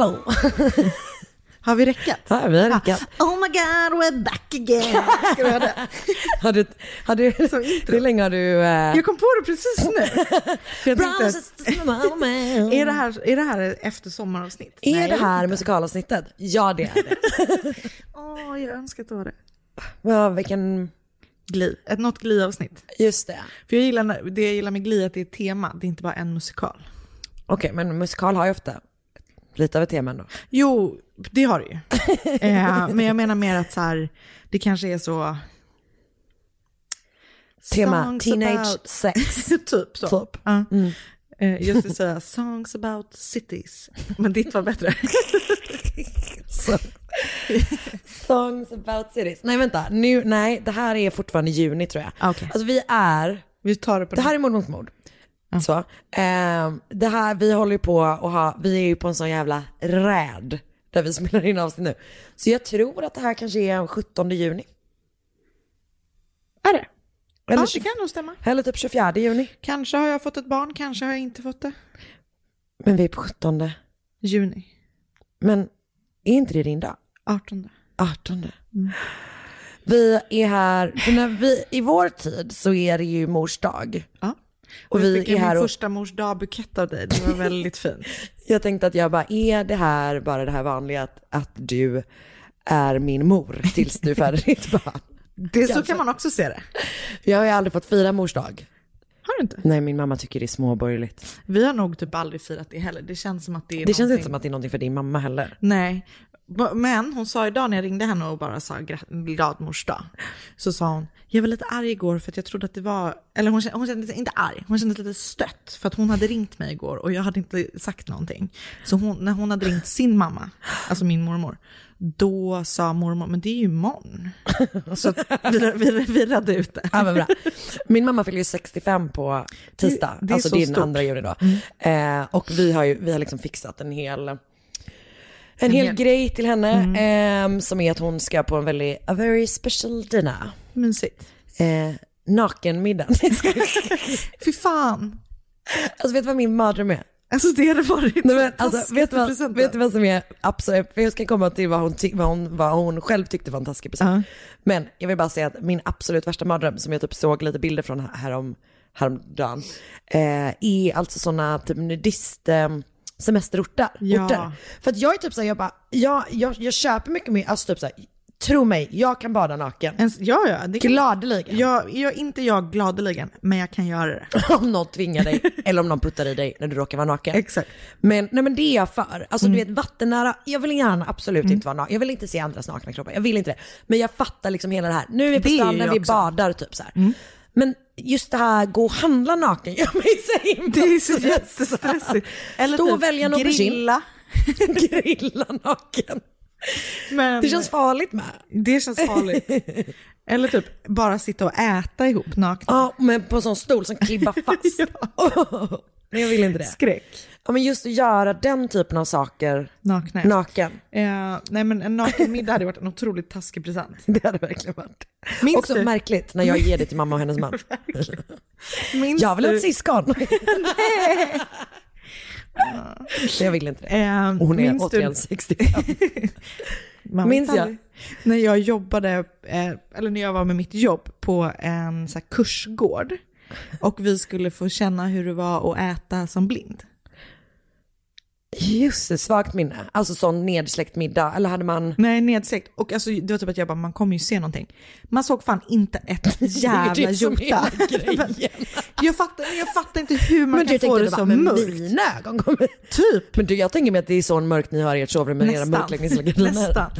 Hallå. Har vi räckat? Ja, vi har räckat. Oh my god, we're back again. Ska du ha det? Har du, har du, hur länge har du... Uh... Jag kom på det precis nu. Jag tänkte, är, det här, är det här efter sommaravsnitt? Är Nej, det här inte. musikalavsnittet? Ja, det är det. Åh, jag önskar att det var det. ja, vilken... Gli. Ett något Gli-avsnitt. Just det. För jag gillar, det jag gillar med Gli är att det är ett tema, det är inte bara en musikal. Okej, men musikal har ju ofta lite av ett tema ändå. Jo, det har det ju. eh, men jag menar mer att så här, det kanske är så... Tema Songs teenage about- sex. typ så. Typ. Ja. Eh, just det, säga songs about cities. Men ditt var bättre. Songs about cities. Nej vänta, nu, nej det här är fortfarande juni tror jag. Ah, okej. Alltså vi är, Vi tar det på det här är mord mot mord. Så, ehm, det här, vi håller ju på och ha, vi är ju på en sån jävla räd där vi spelar in avsnitt nu. Så jag tror att det här kanske är 17 juni. Är det? Eller, Ja, det kan nog stämma. eller typ 24 juni. Kanske har jag fått ett barn, kanske har jag inte fått det. Men vi är på 17. Juni, Men är inte det din dag? 18. 18. Vi är här, för när vi, i vår tid så är det ju mors dag. Ja. Och vi jag fick är min och- första mors dag-bukett av dig, det var väldigt fint. Jag tänkte att jag bara, är det här bara det här vanliga att, att du är min mor tills du föder ditt barn? Det, så kan man också se det. Jag har ju aldrig fått fira mors dag. Har du inte? Nej, min mamma tycker det är småborgerligt. Vi har nog typ aldrig firat det heller. Det känns som att det är Det känns någonting- inte som att det är någonting för din mamma heller. Nej. Men hon sa idag när jag ringde henne och bara sa glad mors dag. Så sa hon, jag var lite arg igår för att jag trodde att det var, eller hon kände, hon kände sig inte arg, hon kände sig lite stött. För att hon hade ringt mig igår och jag hade inte sagt någonting. Så hon, när hon hade ringt sin mamma, alltså min mormor, då sa mormor, men det är ju imorgon. Så vi, vi, vi redde ut det. Ja, bra. Min mamma fyller ju 65 på tisdag, Det- det alltså så din stort. Mm. andra juni då. Eh, och vi har ju vi har liksom fixat en hel, en, hel Mm. grej till henne ehm, som är att hon ska på en väldigt, a very special dinner. Mysigt. Eh, nakenmiddag. Fy fan. alltså vet du vad min mardröm är? Alltså det hade varit Nej, men, alltså, vet, du vad, vet du vad som är absolut, för jag ska komma till vad hon, vad hon, vad hon själv tyckte var en taskig present. Men jag vill bara säga att min absolut värsta mardröm, som jag typ såg lite bilder från här- härom, häromdagen, eh, är alltså sådana typ nudist eh, semesterorter. Ja. orter. För att jag är typ såhär, jag bara, jag, jag, jag köper mycket mer, alltså typ såhär, tro mig, jag kan bada naken. Ens, ja, ja. Det kan, Gladeligen. jag, jag, inte jag gladeligen, men jag kan göra det. om någon tvingar dig, eller om någon puttar i dig när du råkar vara naken. Exakt. Men, nej, men det är jag för. Alltså du vet vattennära, jag vill gärna absolut inte vara naken. Jag vill inte se andras nakna kroppar, jag vill inte det. Men jag fattar liksom hela det här, nu är vi på stranden, vi badar typ så här. Men just det här, gå och handla naken gör mig så himla Det är så jättestressigt. Eller Stå och typ välja en aubergine. grilla. Grilla naken. Men Det känns farligt med. det känns farligt. Eller typ bara sitta och äta ihop nakna. Ja, men på en sån stol som klibbar fast. Nej jag vill inte det. Skräck. Ja, men just att göra den typen av saker Nakna. naken. Eh, nej men en nakenmiddag hade varit en otroligt taskig present. Det hade verkligen varit. Minns Också du? märkligt när jag ger det till mamma och hennes man. Minns Jag vill ha ett syskon. jag vill inte det. Eh, Och hon är minns du- återigen 65. Man Minns jag. När jag jobbade, eh, eller när jag var med mitt jobb på en så kursgård och vi skulle få känna hur det var att äta som blind. Just det, svagt minne. Alltså sån nedsläckt middag. Eller hade man... Nej, nedsläckt. Och alltså, det var typ att jag bara, man kommer ju se någonting. Man såg fan inte ett jävla som är jota. jag, fattar, jag fattar inte hur man Men kan få det så bara, men mörkt. mina ögon kommer... Typ. Men du, jag tänker mig att det är så mörkt ni har i ert sovrum med era mörkläggningsgardiner. Nästan.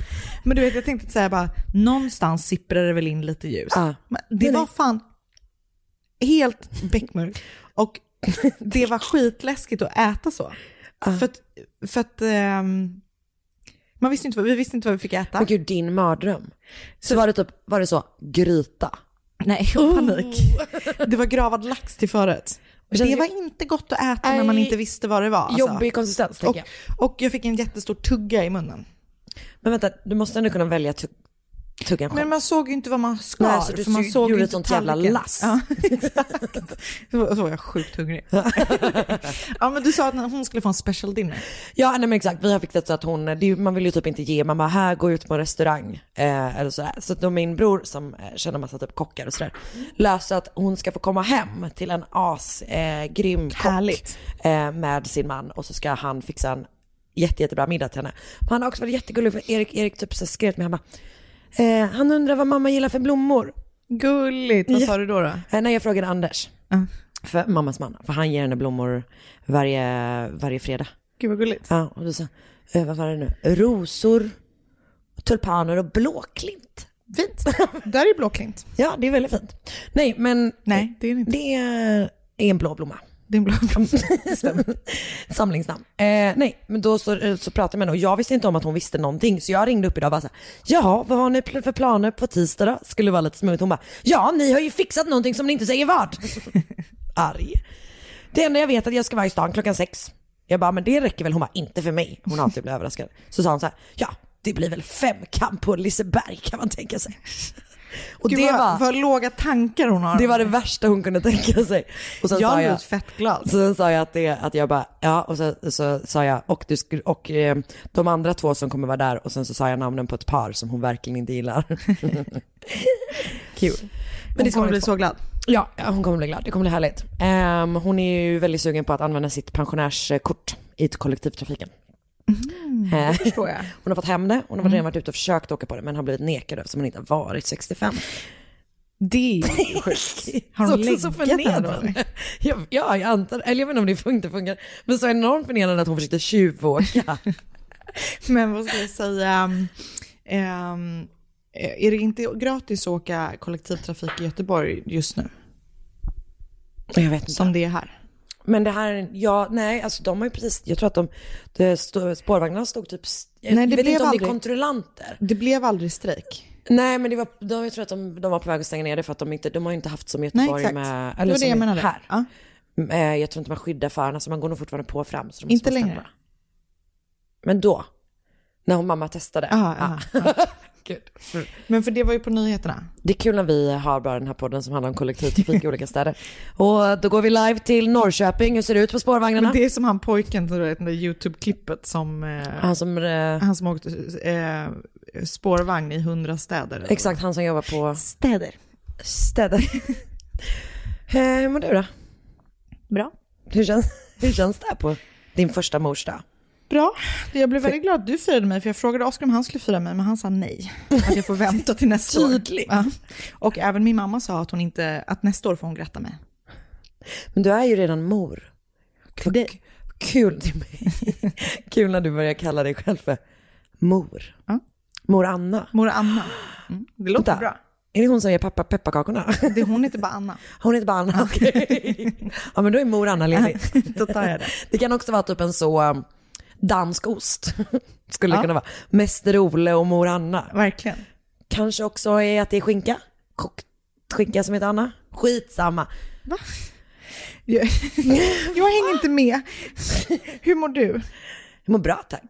Men du vet, jag tänkte säga bara, någonstans sipprar det väl in lite ljus. Ja. Men det Nej, var nej. fan helt beckmörkt. Och det var skitläskigt att äta så. För att, för att ehm, man visste inte, vad- vi visste inte vad vi fick äta. Men gud, din mardröm. Så var det typ, var det så, gryta? Nej, jag panik. Det var gravad lax till förrätt. Det var inte gott att äta när man inte visste vad det var. Alltså. Jobbig konsistens, Och, tänker jag. och jag fick en jättestor tugga i munnen. Men vänta, du måste ändå kunna välja tugg, tuggan själv. Men man såg ju inte vad man skar. Nej, så du för man gjorde såg ju ett sånt jävla lass. Ja, exakt. Så var så var jag sjukt hungrig. ja, men du sa att hon skulle få en special dinner. Ja, nej men exakt. Vi har fixat så att hon, det man vill ju typ inte ge mamma, här, gå ut på en restaurang. Eh, eller sådär. Så att då min bror som eh, känner massa typ kockar och sådär, löser att hon ska få komma hem till en as, eh, kock. Eh, med sin man och så ska han fixa en jätte, jättebra middag till henne. Men han har också varit jättegullig för Erik, Erik typ så skrev till mig, han bara, eh, han undrar vad mamma gillar för blommor. Gulligt. Vad sa du då? då? Eh, nej, jag frågade Anders. Ja. För mammas man, för han ger henne blommor varje, varje fredag. Gud vad gulligt. Ja, och då sa eh, vad var det nu? Rosor, tulpaner och blåklint. Fint. Där är blåklint. Ja, det är väldigt fint. Nej, men Nej, det är det inte. det är en blå blomma. En blå Samlingsnamn. Eh, nej, men då så, eh, så pratade jag med henne och jag visste inte om att hon visste någonting. Så jag ringde upp idag och bara så här, jaha, vad har ni för planer på tisdag då? Skulle vara lite smooth. Hon bara, ja, ni har ju fixat någonting som ni inte säger vad. Arg. Det enda jag vet är att jag ska vara i stan klockan sex. Jag bara, men det räcker väl? Hon bara, inte för mig. Hon har alltid blivit överraskad. Så sa hon så här, ja, det blir väl femkamp på Liseberg kan man tänka sig. Och Gud, det vad, var, vad låga tankar hon har. det var det värsta hon kunde tänka sig. Och sen jag blev fett glad. så sa jag att, det, att jag bara, ja, och så, så sa jag, och, du, skulle- och eh, de andra två som kommer vara där, och sen så sa jag namnen på ett par som hon verkligen inte gillar. Kul. Men ska kommer bli få. så glad. Ja, hon kommer bli glad. Det kommer bli härligt. Ehm, hon är ju väldigt sugen på att använda sitt pensionärskort i kollektivtrafiken. Eh, Förstår jag. hon har fått hem det, hon har redan varit ute och försökt åka på det, men har blivit nekad eftersom hon inte har varit 65. Det är ju sjukt. Har så, så läggat då, förnedrande. Ja, ja, jag antar, eller jag vet inte om det funkar, funkar, men så enormt förnedrande att hon försökte tjuvåka. Men vad ska jag säga? Um, är det inte gratis att åka kollektivtrafik i Göteborg just nu? jag vet inte. Som det är här? Men det här, ja, nej, alltså de har ju precis, jag tror att de, det stod, spårvagnarna stod typ, jag Nej, det vet blev inte om det är kontrollanter. Det blev aldrig strejk. Nej men det var, de, jag tror att de, de var på väg att stänga ner det för att de inte, de har inte haft som Göteborg exakt. med, Det var det som menade. här. Ja. Eh, Jag tror inte man skyddar förarna så man går nog fortfarande på fram. Så de Inte längre. Men då, när hon mamma testade. Aha, aha, ja. Gud. Men för det var ju på nyheterna. Det är kul när vi har bara den här podden som handlar om kollektivtrafik i olika städer. Och då går vi live till Norrköping, hur ser det ut på spårvagnarna? Men det är som han pojken, det där YouTube-klippet som, eh, Han som, eh, han som åkte eh, spårvagn i hundra städer. exakt han som jobbar på Städer. städer. Eh, Hur mår du då? Bra. Hur känns, hur känns det här på din första mors dag? Bra. Jag blev väldigt glad att du firade mig, för jag frågade Oskar om han skulle fira mig, men han sa nej. Att jag får vänta till nästa år. Ja. Och även min mamma sa att, hon inte, att nästa år får hon gratta mig. Men du är ju redan mor. Till dig. Kul till mig. Kul när du börjar kalla dig själv för mor. Ja. Mor Anna. Mor Anna. Mm. Det låter Vänta. bra. Är det hon som ger pappa pepparkakorna? Det, hon heter bara Anna. Hon heter bara Anna. okej. ja men då är mor Anna ledig. Då tar jag det. Det kan också vara typ en så um, dansk ost. Skulle det Ja. kunna vara. Mäster Ole och mor Anna. Verkligen. Kanske också är att det är skinka. Kokt skinka som heter Anna. Skitsamma. Jag, jag hänger inte med. Hur mår du? Jag mår bra tack.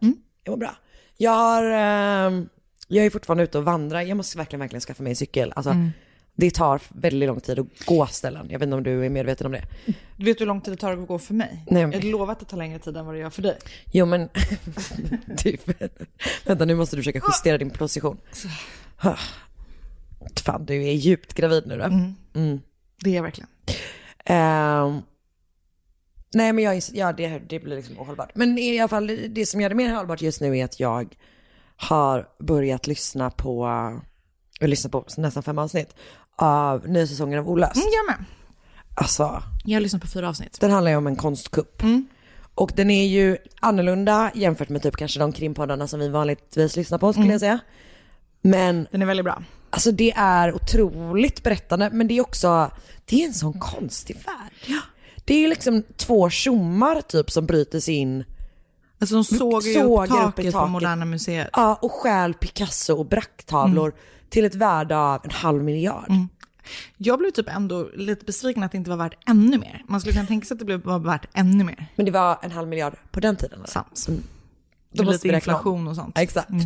Jag mår bra. Jag har, ehm, jag är fortfarande ute och vandrar. Jag måste verkligen, verkligen skaffa mig en cykel. Alltså, Det tar väldigt lång tid att gå ställen. Jag vet inte om du är medveten om det. Du vet hur lång tid det tar att gå för mig? Nej, men- Jag lovar att det tar längre tid än vad det gör för dig. Jo men, typ. Vänta nu måste du försöka justera din position. Fan du är djupt gravid nu då. Det är jag verkligen. Ehm, nej men jag, ja, det, det blir liksom ohållbart. Men i alla fall det som gör det mer hållbart just nu är att jag har börjat lyssna på, jag lyssnar på nästan fem avsnitt av nya säsongen av Olöst. Mm, jag med. Alltså, Jag har lyssnat på fyra avsnitt. den handlar ju om en konstkupp. Och den är ju annorlunda jämfört med typ kanske de krimpoddarna som vi vanligtvis lyssnar på skulle jag säga. Men Den är väldigt bra. Alltså det är otroligt berättande men det är också, det är en sån konstig värld. Det är ju liksom två tjommar typ som bryter sig in Alltså de såg ju upp upp i taket på taket. Moderna Museet. ja, och stjäl Picasso och bracktavlor till ett värde av en halv miljard. Jag blev typ ändå lite besviken att det inte var värt ännu mer. Man skulle kunna tänka sig att det var värt ännu mer. Men det var en halv miljard på den tiden. eller? Sant. Då Med måste lite inflation och sånt. Exakt.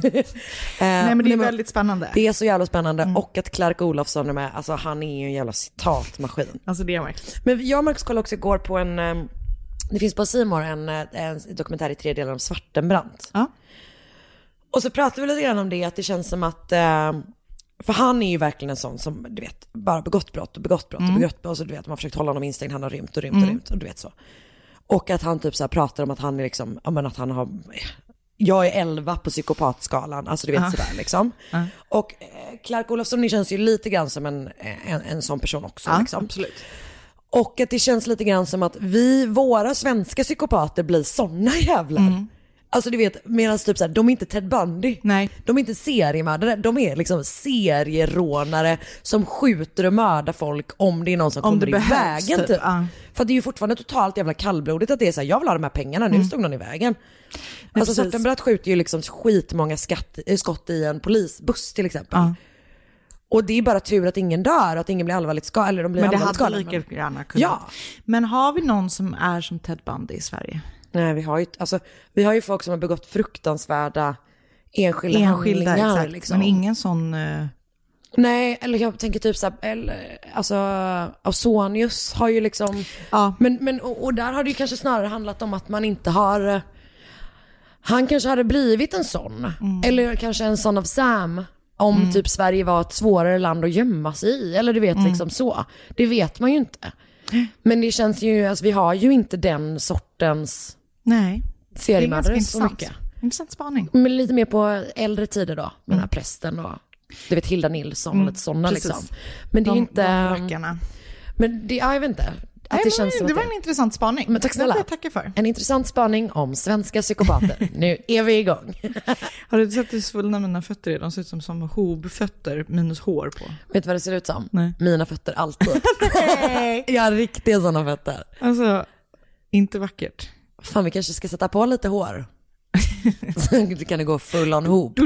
Eh, Nej men det är väldigt spännande. det är så jävla spännande och att Clark Olofsson är med, alltså han är ju en jävla citatmaskin. Alltså det är verkligen. Men jag och Marcus kollade också igår på en, eh, det finns på More en, eh, en dokumentär i tre delar om Svartenbrandt. Ja. Och så pratade vi lite grann om det, att det känns som att, eh, för han är ju verkligen en sån som, du vet, bara begått brott och begått brott och begått brott. Och så du vet, man har försökt hålla honom instängd, han har rymt och rymt och rymt och du vet så. Och att han typ så pratar om att han är liksom, ja men att han har, jag är 11 på psykopatskalan, alltså du vet sådär liksom. Och eh, Clark Olofsson känns ju lite grann som en, en, en sån person också Ja, liksom. absolut. Och att det känns lite grann som att vi, våra svenska psykopater blir såna jävlar. Alltså du vet, medan typ såhär, de är inte Ted Bundy. Nej. De är inte seriemördare, de är liksom serierånare som skjuter och mördar folk om det är någon som Om kommer det i behövs, vägen typ. typ. Ja. För det är ju fortfarande totalt jävla kallblodigt att det är såhär, jag vill ha de här pengarna, nu stod någon i vägen. alltså precis. Svartenbrandt skjuter ju liksom skitmånga skatt, eh, skott i en polisbuss till exempel. Ja. Och det är bara tur att ingen dör och att ingen blir allvarligt skadad, eller de blir Men det allvarligt hade skadade. lika men- gärna kunnat. Ja. Men har vi någon som är som Ted Bundy i Sverige? Nej, vi har ju, alltså, vi har ju folk som har begått fruktansvärda enskilda, Enskilda, handlingar. exakt. Liksom. Men ingen sån... eh, Nej, eller jag tänker typ såhär, eller, alltså Ausonius har ju liksom, Ja. men, men och, och där har det ju kanske snarare handlat om att man inte har, han kanske hade blivit en sån. Eller kanske en sån av Sam. Om typ Sverige var ett svårare land att gömma sig i. Eller du vet liksom så. Det vet man ju inte. Men det känns ju, alltså vi har ju inte den sortens Nej. Seriemördare så intressant. mycket. Intressant spaning. Men lite mer på äldre tider då, med den här prästen och du vet Hilda Nilsson och lite sådana precis. liksom. Men det är De, inte, de rackarna. men det, ja, jag vet inte. Att Nej, det känns det var det, en intressant spaning. Men tack snälla. jag tacka för. en intressant spaning om svenska psykopater. nu är vi igång. Har du sett hur svullna mina fötter är? De ser ut som, som hovfötter minus hår på. vet du vad det ser ut som? Nej. Mina fötter alltid. jag har riktiga sådana fötter. Alltså, inte vackert. Fan vi kanske ska sätta på lite hår. Så kan det gå full on hoop.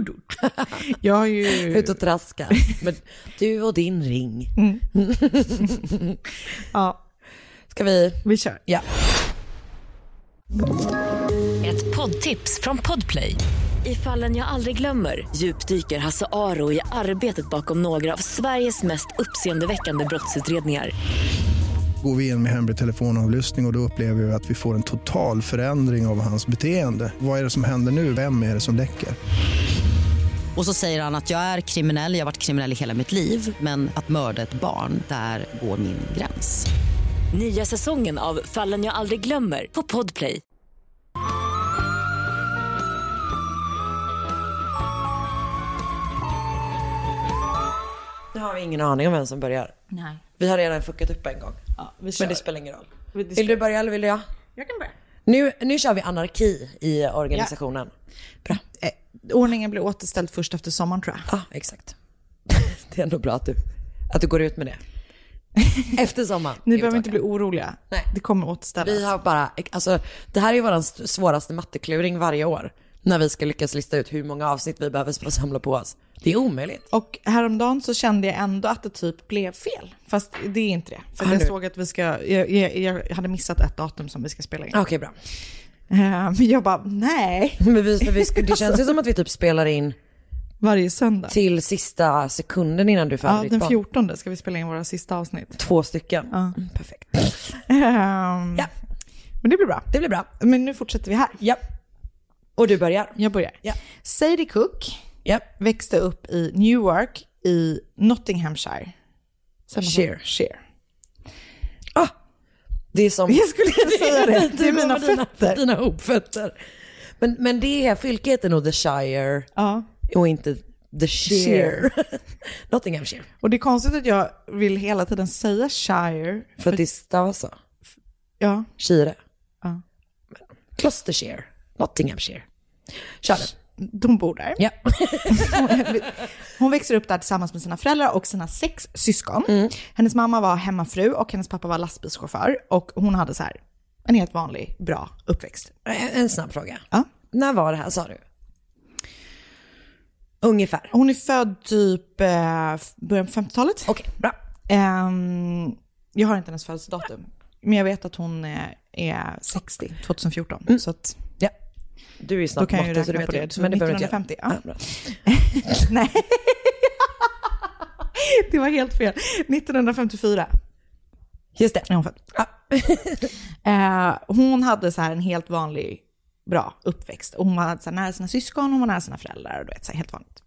Jag har ju... Ut och traska. Men du och din ring. Ja, Ska vi? vi kör. Ja. Ett poddtips från Podplay. I fallen jag aldrig glömmer djupdyker Hasse Aro i arbetet bakom några av Sveriges mest uppseendeväckande brottsutredningar. Går vi in med hemlig telefonavlyssning och, och då upplever vi att vi får en total förändring av hans beteende. Vad är det som händer nu? Vem är det som läcker? Och så säger han att jag är kriminell, jag har varit kriminell i hela mitt liv men att mörda ett barn, där går min gräns. Nya säsongen av Fallen jag aldrig glömmer på Podplay. Nu har vi ingen aning om vem som börjar. Nej. Vi har redan fuckat upp en gång. Ja. Men det spelar ingen roll. Vi- Vill du börja eller vill jag? Jag kan börja. Nu, nu kör vi anarki i organisationen. Bra. Eh, ordningen blir återställd först efter sommaren tror jag. Ja, exakt. Det är ändå bra att du, att du går ut med det. Efter sommaren. Ni behöver inte bli oroliga. Nej. Det kommer återställas. Vi har bara, alltså det här är vår svåraste mattekluring varje år. När vi ska lyckas lista ut hur många avsnitt vi behöver för att samla på oss. Det är omöjligt. Och häromdagen så kände jag ändå att det typ blev fel. Fast det är inte det. För Ah, jag nu. såg att vi ska, jag, jag, jag hade missat ett datum som vi ska spela in. Okej, bra. Eh, Men jag bara, nej. Men vi, för vi, det känns ju som att vi typ spelar in Varje söndag. Till sista sekunden innan du föder Ja, ditt den barn. 14 ska vi spela in våra sista avsnitt. Två stycken. Ja. Mm, perfekt. Ehm, Ja. Men det blir bra. Det blir bra. Men nu fortsätter vi här. Ja. Och du börjar. Jag börjar. Ja. Sadie Cook Ja. växte upp i Newark i Nottinghamshire. Shire. Shire. Ah, det är som... Jag skulle inte säga det. Det är mina med dina- fötter. Dina hopfötter. Men, men det här fylket heter nog The Shire Ja. och inte The Shire. Nottinghamshire. Och det är konstigt att jag vill hela tiden säga Shire. För att det stavas så. Ja. Shire. Ja. Gloucestershire. Nottinghamshire. Kör det. De bor där. Ja. Hon växer upp där tillsammans med sina föräldrar och sina sex syskon. Mm. Hennes mamma var hemmafru och hennes pappa var lastbilschaufför. Och hon hade så här en helt vanlig, bra uppväxt. En snabb fråga. Ja. När var det här sa du? Ungefär. Hon är född typ eh, början på 50-talet. Okej, bra. Ehm, jag har inte hennes födelsedatum. Men jag vet att hon är, är 60, 2014. Så att. Du är ju Då snabb kan jag ju matte, så du vet på det. Men det behöver inte 1950, göra. ja. bra. nej. det var helt fel. 1954 Just det. hon. Ja. Eh, hon hade så här en helt vanlig, bra uppväxt. Och hon var så nära sina syskon, hon var nära sina föräldrar. Och du vet, så här, helt vanligt.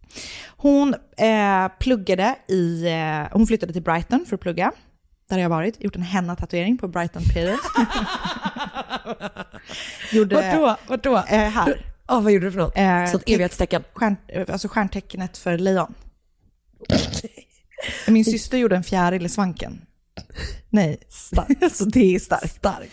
Hon eh, pluggade i, eh, hon flyttade till Brighton för att plugga. Där har jag varit, gjort en henna-tatuering på Brighton Pier. Gjorde, Vart då? Vart då? Eh, här. Ja, vad gjorde du för något? Eh, Så ett evighetstecken. Stjärn, alltså stjärntecknet för lejon. Min syster gjorde en fjäril i svanken. Nej, starkt. alltså det är starkt. Stark.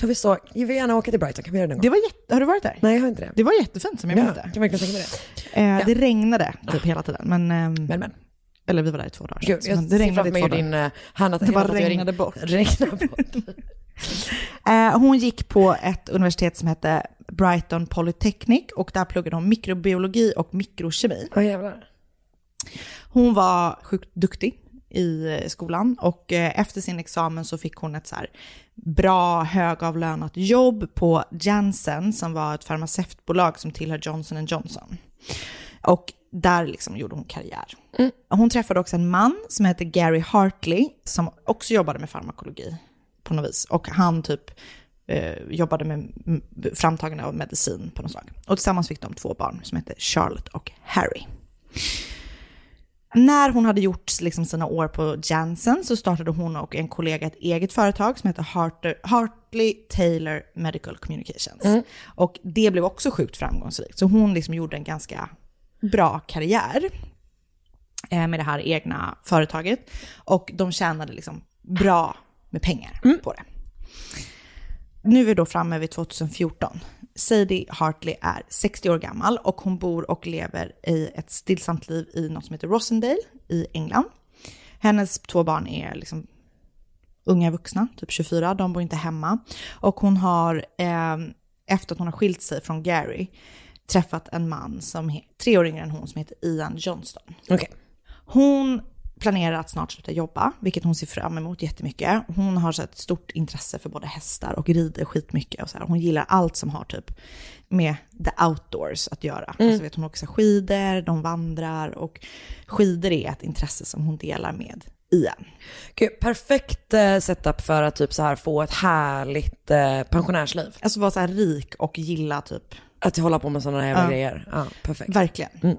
Jag vill, så, jag vill gärna åka till Brighton, kan vi göra det någon Det gång? var jätte, har du varit där? Nej, jag har inte det. Det var jättefint som jag Ja, minns kan det. verkligen tänka mig det. Eh, Det regnade typ hela tiden. Men, ehm, Men men. Eller vi var där i två dagar. Gud, jag det regnade i två dagar. din uh, Hanna Det bara regnade bort. Regnade bort. Eh, hon gick på ett universitet som hette Brighton Polytechnic och där pluggade hon mikrobiologi och mikrokemi. Åh jävlar. Hon var sjukt duktig i eh, skolan och eh, efter sin examen så fick hon ett så bra högavlönat jobb på Janssen som var ett farmaceutbolag som tillhör Johnson Johnson. Och där liksom gjorde hon karriär. Hon träffade också en man som hette Gary Hartley som också jobbade med farmakologi på något vis. Och han typ eh, jobbade med mm, framtagande av medicin på något slag. Och tillsammans fick de två barn som hette Charlotte och Harry. När hon hade gjort liksom sina år på Janssen så startade hon och en kollega ett eget företag som heter Harter, Hartley Taylor Medical Communications. Och det blev också sjukt framgångsrikt. Så hon liksom gjorde en ganska bra karriär eh, med det här egna företaget. Och de tjänade liksom bra med pengar på det. Nu är vi då framme vid 2014. Sadie Hartley är 60 år gammal och hon bor och lever i ett stillsamt liv i något som heter Rossendale i England. Hennes två barn är liksom unga vuxna, typ 24, de bor inte hemma. Och hon har, eh, efter att hon har skilt sig från Gary, träffat en man som är tre år yngre än hon som heter Ian Johnston. Okej. Hon planerar att snart sluta jobba, vilket hon ser fram emot jättemycket. Hon har så ett stort intresse för både hästar och rider skitmycket. Och så här. Hon gillar allt som har typ med the outdoors att göra. Alltså vet hon åker här skidor, de vandrar och skidor är ett intresse som hon delar med Ian. Gud, perfekt eh, setup för att typ så här få ett härligt eh, pensionärsliv. Alltså vara så här rik och gilla typ, Att hålla på med sådana jävla Ja. grejer. Ja, perfekt. verkligen.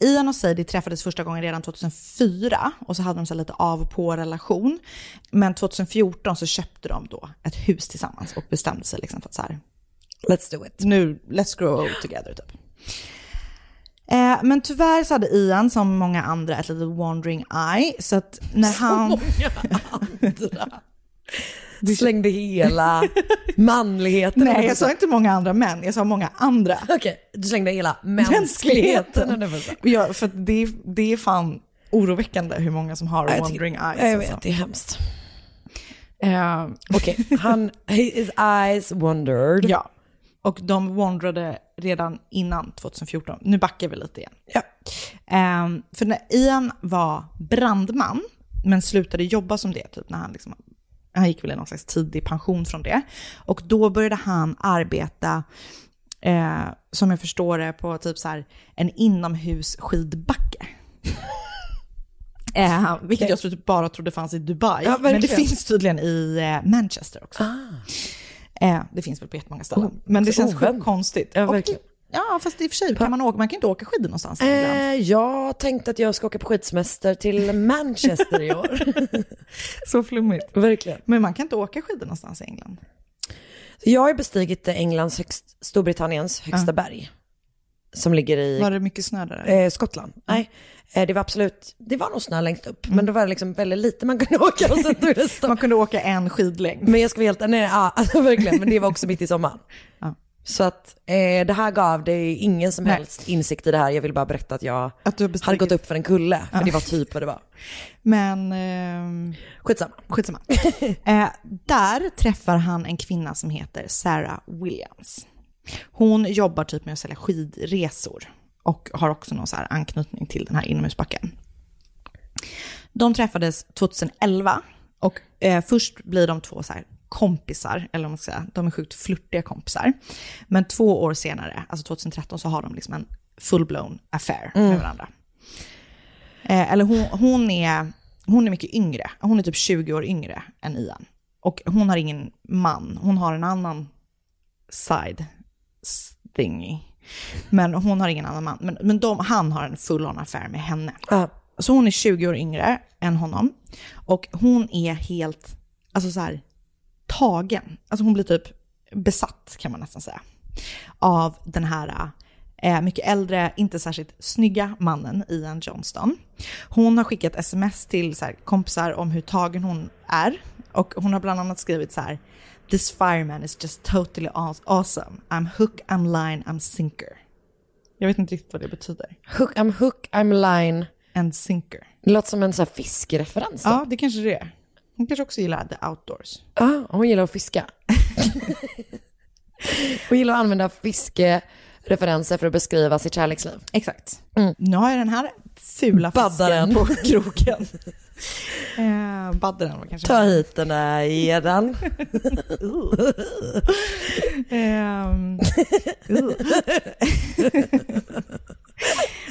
Ian och Sadie träffades första gången redan 2004 och så hade de så lite av och på relation. Men 2014 så köpte de då ett hus tillsammans och bestämde sig liksom för att så här, Let's do it. nu, let's grow old together typ. Eh, men tyvärr så hade Ian, som många andra, ett litet wandering eye. Så att när han... Du slängde hela manligheten. Nej, jag sa inte många andra män, jag sa många andra. Okej, du slängde hela mänskligheten. bussen. Ja, för det, det är fan oroväckande hur många som har Jag wandering eyes. Jag vet, det är hemskt. Eh, Okej, han, his eyes wandered. ja, och de wandrade redan innan 2014. Nu backar vi lite igen. Ja. Ehm, för när Ian var brandman, men slutade jobba som det, typ när han liksom, han gick väl i någon slags tidig pension från det. Och då började han arbeta Eh, som jag förstår det på typ så här en inomhusskidbacke. Eh, vilket jag typ bara trodde fanns i Dubai. Ja, men det finns tydligen i eh, Manchester också. Eh, det finns väl på jättemånga ställen. Oh, men det känns sjukt konstigt. Ja, Och- verkligen. Ja, fast i och för sig kan man åka. Man kan inte åka skidor någonstans. i England. Eh, jag tänkte att jag ska åka på skidsemester till Manchester i år. Så flummigt. Verkligen. Men man kan inte åka skidor någonstans i England. Jag har bestigit Englands högst, Storbritanniens högsta berg. Som ligger i Var det mycket snö där? eh, Skottland. Nej, eh, det var absolut, det var nog snö längst upp. Men då var det liksom väldigt lite man kunde åka och sen tog det stopp. Man kunde åka en skidlängd. Men jag ska vara helt, nej, ja, alltså, verkligen, men det var också mitt i sommaren. Ja. Så att eh, det här gav det ingen som Nej. helst insikt i det här. Jag vill bara berätta att jag Att hade gått upp för en kulle, för det var typ vad det var. Men ehm, Skitsamma. skitsamma. eh, där träffar han en kvinna som heter Sarah Williams. Hon jobbar typ med att sälja skidresor och har också någon så här anknytning till den här inomhusbacken. De träffades 2011 och eh, först blir de två så här kompisar, eller vad man ska säga, de är sjukt flörtiga kompisar. Men två år senare, alltså 2013, så har de liksom en full-blown affair med varandra. Eh, eller hon, hon, är, hon är mycket yngre, hon är typ 20 år yngre än Ian. Och hon har ingen man, hon har en annan side thingy. Men hon har ingen annan man. Men, men de, han har en full-on affär med henne. Ja. Så hon är 20 år yngre än honom. Och hon är helt, alltså så här, tagen. Alltså hon blir typ besatt kan man nästan säga. Av den här eh, mycket äldre, inte särskilt snygga mannen Ian Johnston. Hon har skickat sms till så här, kompisar om hur tagen hon är. Och hon har bland annat skrivit så här. This fireman is just totally aw- awesome. I'm hook, I'm line, I'm sinker. Jag vet inte riktigt vad det betyder. Hook, I'm hook, I'm line. And sinker. Det låter som en sån här fiskereferens. då. Ja, det kanske det är. Hon kanske också gillar the outdoors. Ja, hon gillar att fiska. hon gillar att använda fiskereferenser för att beskriva sitt kärleksliv. Exakt. Nu har jag den här fula fisken Baddaren. på kroken. eh, baddaren var kanske. Ta hit den där gäddan. Ehm, uh.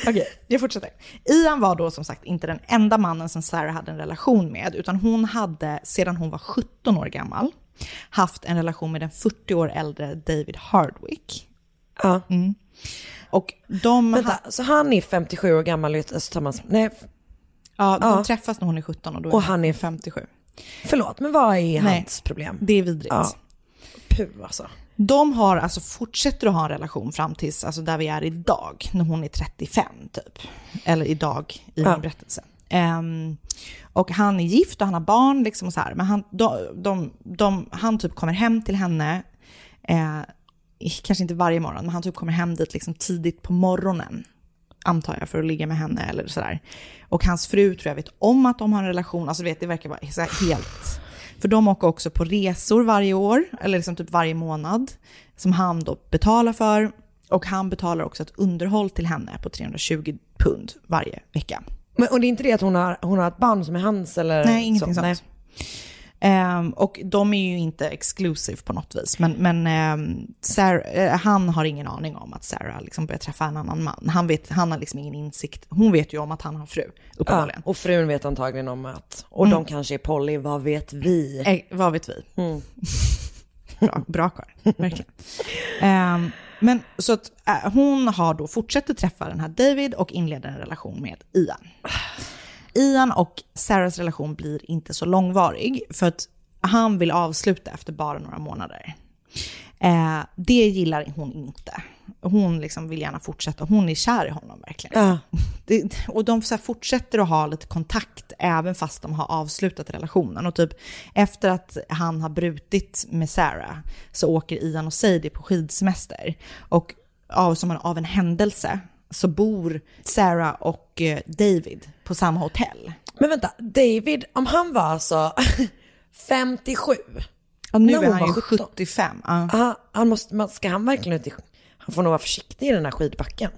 Okej, jag fortsätter. Ian var då som sagt inte den enda mannen som Sarah hade en relation med, utan hon hade sedan hon var 17 år gammal haft en relation med den 40 år äldre David Hardwick. Ja. Och de, ha, Vänta, så han är 57 år gammal och alltså, tillsammans, nej, ja, de Ja. träffas när hon är 17 och då är Och han är 57. förlåt, men vad är Nej. hans problem? Det är vidrigt. Ja. Puh alltså. De har alltså fortsätter att ha en relation fram tills alltså där vi är idag, när hon är 35 typ. Eller idag i Ja. min berättelse. Ehm, och han är gift och han har barn liksom så här. Men han, de, de, de, han typ kommer hem till henne, eh, kanske inte varje morgon, men han typ kommer hem dit liksom tidigt på morgonen. Antar jag, för att ligga med henne eller sådär. Och hans fru tror jag vet om att de har en relation, alltså vet, det verkar vara helt... För de åker också på resor varje år, eller liksom typ varje månad, som han då betalar för. Och han betalar också ett underhåll till henne på 320 pund varje vecka. Men, och det är inte det att hon har, hon har ett barn som är hans eller? Nej, ingenting så, sånt. Ehm, och de är ju inte exclusive på något vis, men, men ehm, Sarah, eh, han har ingen aning om att Sarah liksom börjar träffa en annan man. Han, vet, han har liksom ingen insikt. Hon vet ju om att han har fru, Ja, uppenbarligen. och frun vet antagligen om att, och de kanske är poly, vad vet vi? Eh, vad vet vi? Bra, bra karl, verkligen. Ehm, men så att eh, hon har då fortsätter träffa den här David och inleder en relation med Ian. Ian och Sarahs relation blir inte så långvarig för att han vill avsluta efter bara några månader. Eh, det gillar hon inte. Hon liksom vill gärna fortsätta. Hon är kär i honom verkligen. Ja. Det, och de fortsätter att ha lite kontakt även fast de har avslutat relationen. Och typ efter att han har brutit med Sarah så åker Ian och Sadie på skidsemester. Och av, som en, av en händelse så bor Sarah och eh, David på samma hotell. Men vänta, David, om han var alltså 57, Ja, nu är han var ju 17. 75. Ja. aha, han måste, ska han verkligen ut i, han får nog vara försiktig i den här skidbacken.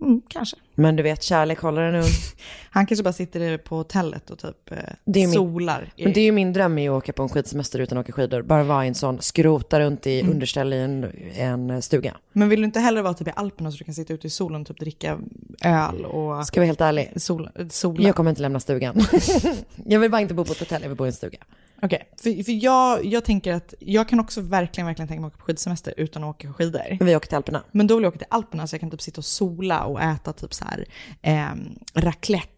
Mm, kanske. Men du vet, kärlek håller en ung. Han kanske bara sitter på hotellet och typ eh, min- solar. i- Men det är ju min dröm är att åka på en skidsemester utan att åka skidor. Bara vara i en sån, skrota runt i underställ i en, en stuga. Men vill du inte hellre vara typ i Alperna så du kan sitta ute i solen och typ dricka öl och Ska vara helt ärlig, sol, sola? jag kommer inte lämna stugan. jag vill bara inte bo på ett hotell, jag vill bo i en stuga. Okej, för, för jag, jag tänker att jag kan också verkligen, verkligen tänka mig att åka på skidsemester utan att åka skidor. Vi åker till Alperna. Men då vill jag åka till Alperna så jag kan typ sitta och sola och äta typ så här eh, raclette.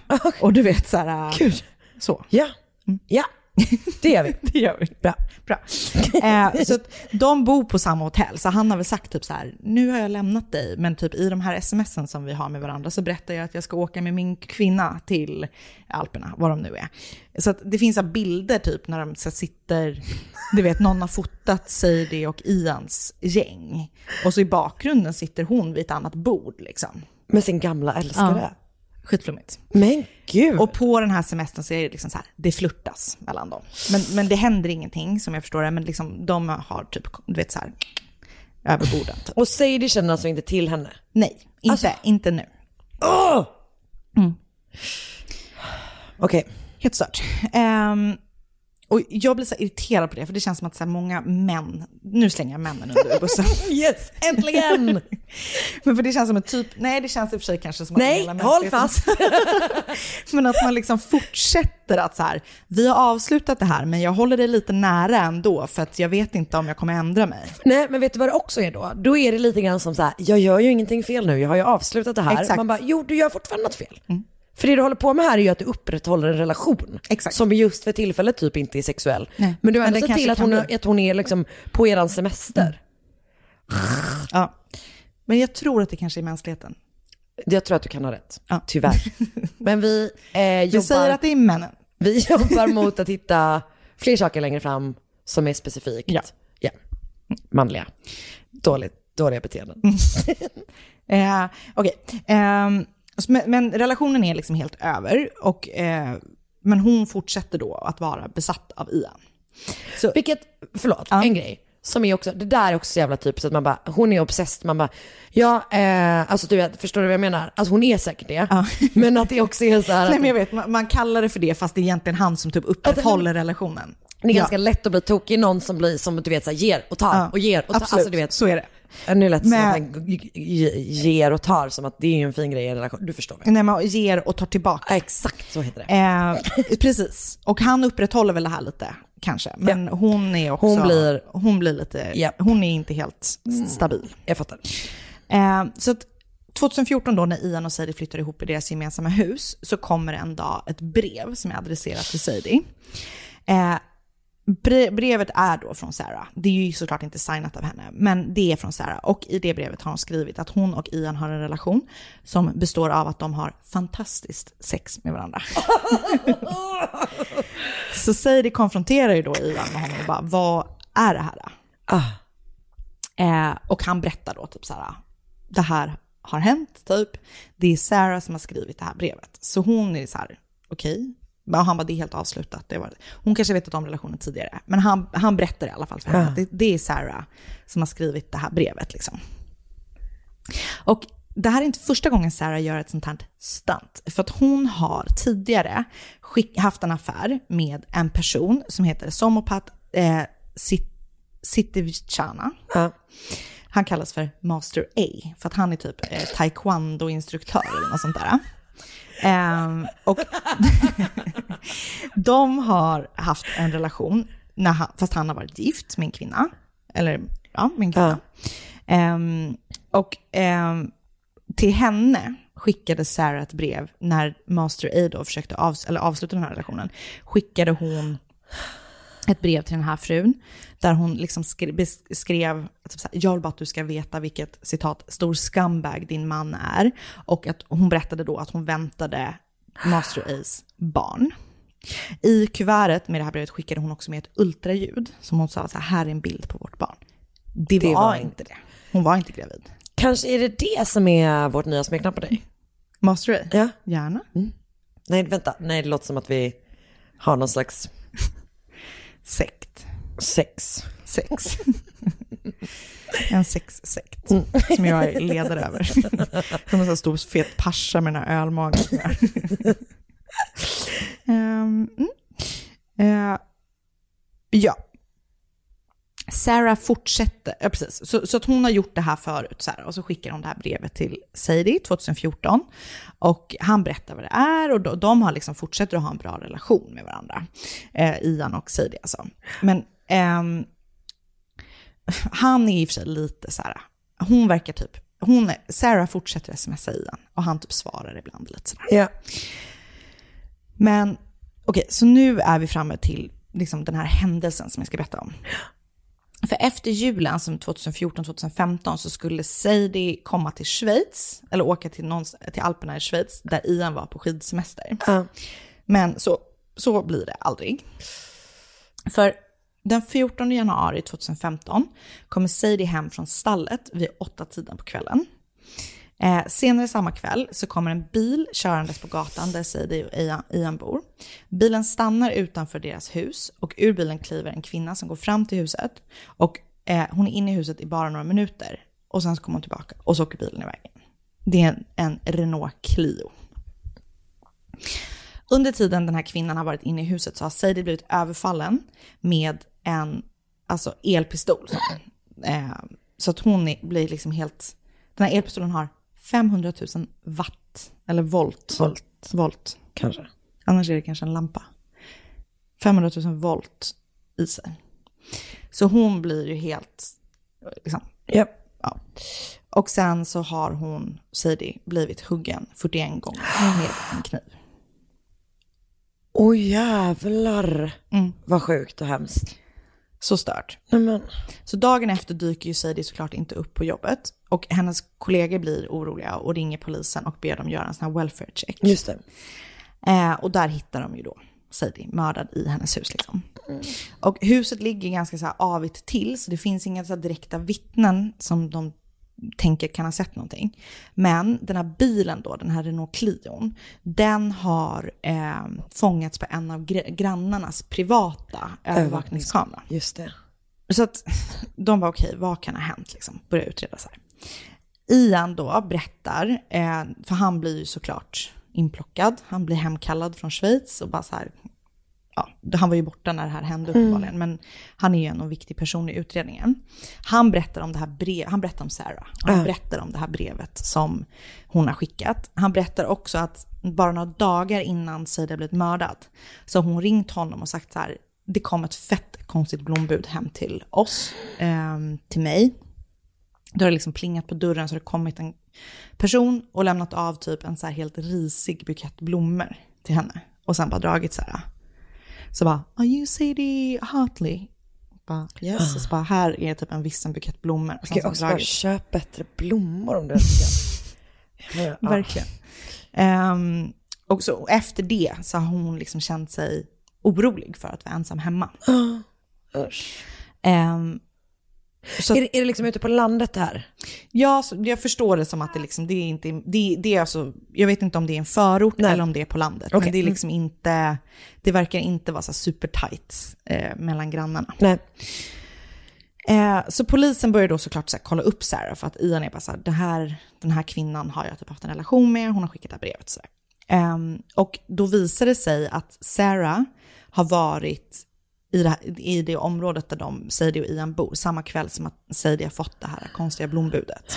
Och du vet så här, Gud. så. Ja, ja, det gör vi. Det gör vi. Bra. Bra. Eh, så de bor på samma hotell, så han har väl sagt typ så här, nu har jag lämnat dig, men typ i de här smsen som vi har med varandra så berättar jag att jag ska åka med min kvinna till Alperna, vad de nu är. Så det finns så bilder typ när de så sitter, du vet någon har fotat Sadie och Ians gäng. Och så i bakgrunden sitter hon vid ett annat bord liksom. Med sin gamla älskare. Ja. Skitflummigt. Men gud. Och på den här semestern så är det liksom så här, det flörtas mellan dem. Men, men det händer ingenting som jag förstår det, men liksom de har typ, du vet så här, över borden. Typ. Och Sadie känner alltså inte till henne. Nej, inte, Alltså- inte nu. Okej. Helt stört. Ehm, och jag blir så irriterad på det, för det känns som att så många män, nu slänger jag männen under bussen. Yes, äntligen! Men för det känns som en typ, nej det känns i och för sig kanske som att Nej, håll fast. Men att man liksom fortsätter att så här, vi har avslutat det här men jag håller det lite nära ändå för att jag vet inte om jag kommer ändra mig. Nej, men vet du vad det också är då? Då är det lite grann som så här, jag gör ju ingenting fel nu, jag har ju avslutat det här. Exakt. Man bara, jo du gör fortfarande något fel. För det du håller på med här är ju att du upprätthåller en relation. Exakt. Som just för tillfället typ inte är sexuell. Nej, Men du har ändå sett till att hon, bli. att hon är liksom på eran semester. Ja. Men jag tror att det kanske är mänskligheten. Jag tror att du kan ha rätt, Ja. tyvärr. Men vi, eh, Vi jobbar, säger att det är männen. vi jobbar mot att hitta fler saker längre fram som är specifikt Ja. ja, manliga. Dåligt, dåliga beteenden. Eh, Okej, Ehm, så- men, men relationen är liksom helt över. Och, eh, men hon fortsätter då att vara besatt av Ian. Så, Vilket, förlåt, Ja. en grej. Som är också, det där är också så jävla typiskt att man bara, hon är obsessed, man bara, ja, eh, alltså du vet, förstår du vad jag menar? Alltså hon är säkert det. Ja. Men att det också är så här, nej att men jag vet, man, man kallar det för det fast det är egentligen han som typ upprätthåller relationen. det är ganska Ja. lätt att bli tokig i någon som blir, som du vet, så här, ger och tar och ger och tar. Absolut, Alltså du vet, så är det. Nu lät det som Men- att han ger och tar, som att det är ju en fin grej i en relation. Du förstår väl? När man ger och tar tillbaka. Ja, exakt så heter det. Eh, precis, och han upprätthåller väl det här lite kanske. Men hon är också, Hon blir- hon blir lite, Ja. hon är inte helt stabil. Jag fattar. Eh, så att 2014 då när Ian och Sadie flyttar ihop i deras gemensamma hus så kommer en dag ett brev som är adresserat till Sadie. Eh, brevet är då från Sarah. Det är ju såklart inte signat av henne, men det är från Sarah. Och i det brevet har hon skrivit att hon och Ian har en relation som består av att de har fantastiskt sex med varandra. så Sadie konfronterar ju då Ian med honom och bara, vad är det här? Ah. Eh, och han berättar då typ så här, det här har hänt typ. Det är Sarah som har skrivit det här brevet. Så hon är så här, okej. Men han bara, det är helt avslutat. Det var, hon kanske vetat om relationen tidigare. Men han, han berättar i alla fall för henne Ja. att det, det är Sarah som har skrivit det här brevet liksom. Och det här är inte första gången Sarah gör ett sånt här stunt. För att hon har tidigare skick, haft en affär med en person som heter Somopat eh, Sitivichana. Ja. Han kallas för Master A, för att han är typ eh, taekwondo-instruktör eller något sånt där. Ehm, och de har haft en relation, när han, fast han har varit gift med en kvinna. Eller ja, med en kvinna. Ehm, och ehm, till henne skickade Sarah ett brev när Master A då försökte avs- eller avsluta den här relationen. Skickade hon ett brev till den här frun där hon liksom skrev, beskrev, typ jag vill bara att du ska veta vilket citat stor scumbag din man är. Och att hon berättade då att hon väntade Master A's barn. I kuvertet med det här brevet skickade hon också med ett ultraljud som hon sa så här, här är en bild på vårt barn. Det, Det var, var inte det. Hon var inte gravid. Kanske är det det som är vårt nya smeknamn på dig? Master A? Ja. Gärna. Nej, vänta. Nej, det låter som att vi har någon slags Sekt. sex. Sex. En sexsekt som jag är ledare över. Som en sån stor fet pascha med den här ölmagen. um, mm. uh, ja. Sarah fortsätter, ja, precis. Så, så att hon har gjort det här förut så här, och så skickar hon det här brevet till Sadie 2014. Och han berättar vad det är och de, de har liksom fortsätter att ha en bra relation med varandra. Eh, Ian och Sadie alltså. Men ehm, han är i och för sig lite så här, hon verkar typ, hon Sarah fortsätter smsa Ian och han typ svarar ibland lite sådär. Ja. Men okej, okay, så nu är vi framme till liksom den här händelsen som jag ska berätta om. För efter julen, som 2014-2015, så skulle Sadie komma till Schweiz, eller åka till, någon, till Alperna i Schweiz, där Ian var på skidsemester. Ja. Men så, så blir det aldrig. För den 14 januari 2015 kommer Sadie hem från stallet vid åtta tiden på kvällen. Eh, senare samma kväll så kommer en bil körandes på gatan där Sadie och Ian, Ian bor. Bilen stannar utanför deras hus och ur bilen kliver en kvinna som går fram till huset. Och eh, hon är inne i huset i bara några minuter och sen så kommer hon tillbaka och så åker bilen iväg. Det är en, en Renault Clio. Under tiden den här kvinnan har varit inne i huset så har Sadie blivit överfallen med en alltså elpistol. Så, eh, så att hon är, blir liksom helt... Den här elpistolen har 500 000 watt, eller volt. Volt. Volt. Kanske. Annars är det kanske en lampa. 500 000 volt i sig. Så hon blir ju helt... Liksom, Yep. ja. Och sen så har hon, Sadie, blivit huggen 41 gånger med en kniv. Åh jävlar. Mm. Vad sjukt och hemskt. Så stört. Nej, men. Så dagen efter dyker ju Sadie såklart inte upp på jobbet. Och hennes kollegor blir oroliga och ringer polisen och ber dem göra en sån här welfare check. Just det. Eh, och där hittar de ju då Sadie mördad i hennes hus liksom. Och huset ligger ganska så här avigt till, så det finns inga så här direkta vittnen som de tänker kan ha sett någonting. Men den här bilen då, den här Renault Clion, den har eh, fångats på en av gr- grannarnas privata övervakningskamera. Just det. Så att de var okej, vad kan ha hänt liksom? Börja utreda så här. Ian då berättar, eh, för han blir ju såklart inplockad. Han blir hemkallad från Schweiz och bara så här, ja, han var ju borta när det här hände uppenbarligen, men han är ju en viktig person i utredningen. Han berättar om det här brevet, han berättar om Sarah, han Ja. berättar om det här brevet som hon har skickat. Han berättar också att bara några dagar innan Saida blivit mördad så har hon ringt honom och sagt så här, det kom ett fett konstigt blombud hem till oss, ehm, till mig. Då har det liksom plingat på dörren så har det kommit en person och lämnat av typ en så här helt risig bukett blommor till henne. Och sen bara dragit så här. Så bara, are you Sadie Hartley? Bara, yes. Och så bara, här är typ en vissen bukett blommor. Jag så också bara köp bättre blommor om du älskar. Ja. Verkligen. Ehm, och så efter det så har hon liksom känt sig orolig för att vara ensam hemma. Usch. Ehm, så Är, det, är det liksom ute på landet det här? Ja, jag förstår det som att det, liksom, det är inte, det, det är alltså, jag vet inte om det är en förort Nej. eller om det är på landet. Okej. Men det är liksom inte, det verkar inte vara så här super tight eh, mellan grannarna. Nej. Eh, så polisen börjar då såklart så här, kolla upp Sarah för att Ian är bara så här, här, den här kvinnan har jag typ haft en relation med, hon har skickat det här brevet. Så. Ehm, och då visar det sig att Sarah har varit i det, här, i det området där de, Sadie och Ian bor, samma kväll som att Sadie har fått det här konstiga blombudet.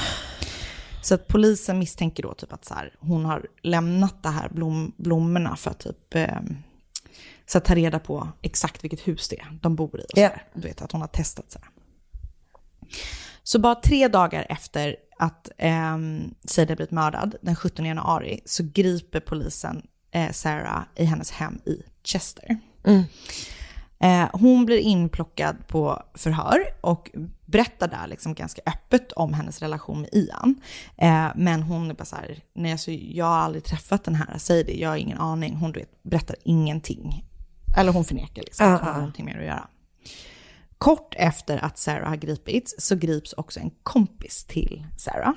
Så att polisen misstänker då typ att så här, hon har lämnat de här blom, blommorna för att typ eh, så att ta reda på exakt vilket hus det är de bor i. Och så här. Du vet att hon har testat så här. Så bara tre dagar efter att eh, Sadie blivit mördad, den 17 januari, så griper polisen eh, Sarah i hennes hem i Chester. Eh, hon blir inplockad på förhör och berättar där liksom ganska öppet om hennes relation med Ian. Eh, men hon är bara så här, nej alltså jag har aldrig träffat den här Sadie, jag har ingen aning. Hon vet, berättar ingenting. Eller hon förnekar liksom att hon har Ah. någonting mer att göra. Kort efter att Sarah har gripits så grips också en kompis till Sarah.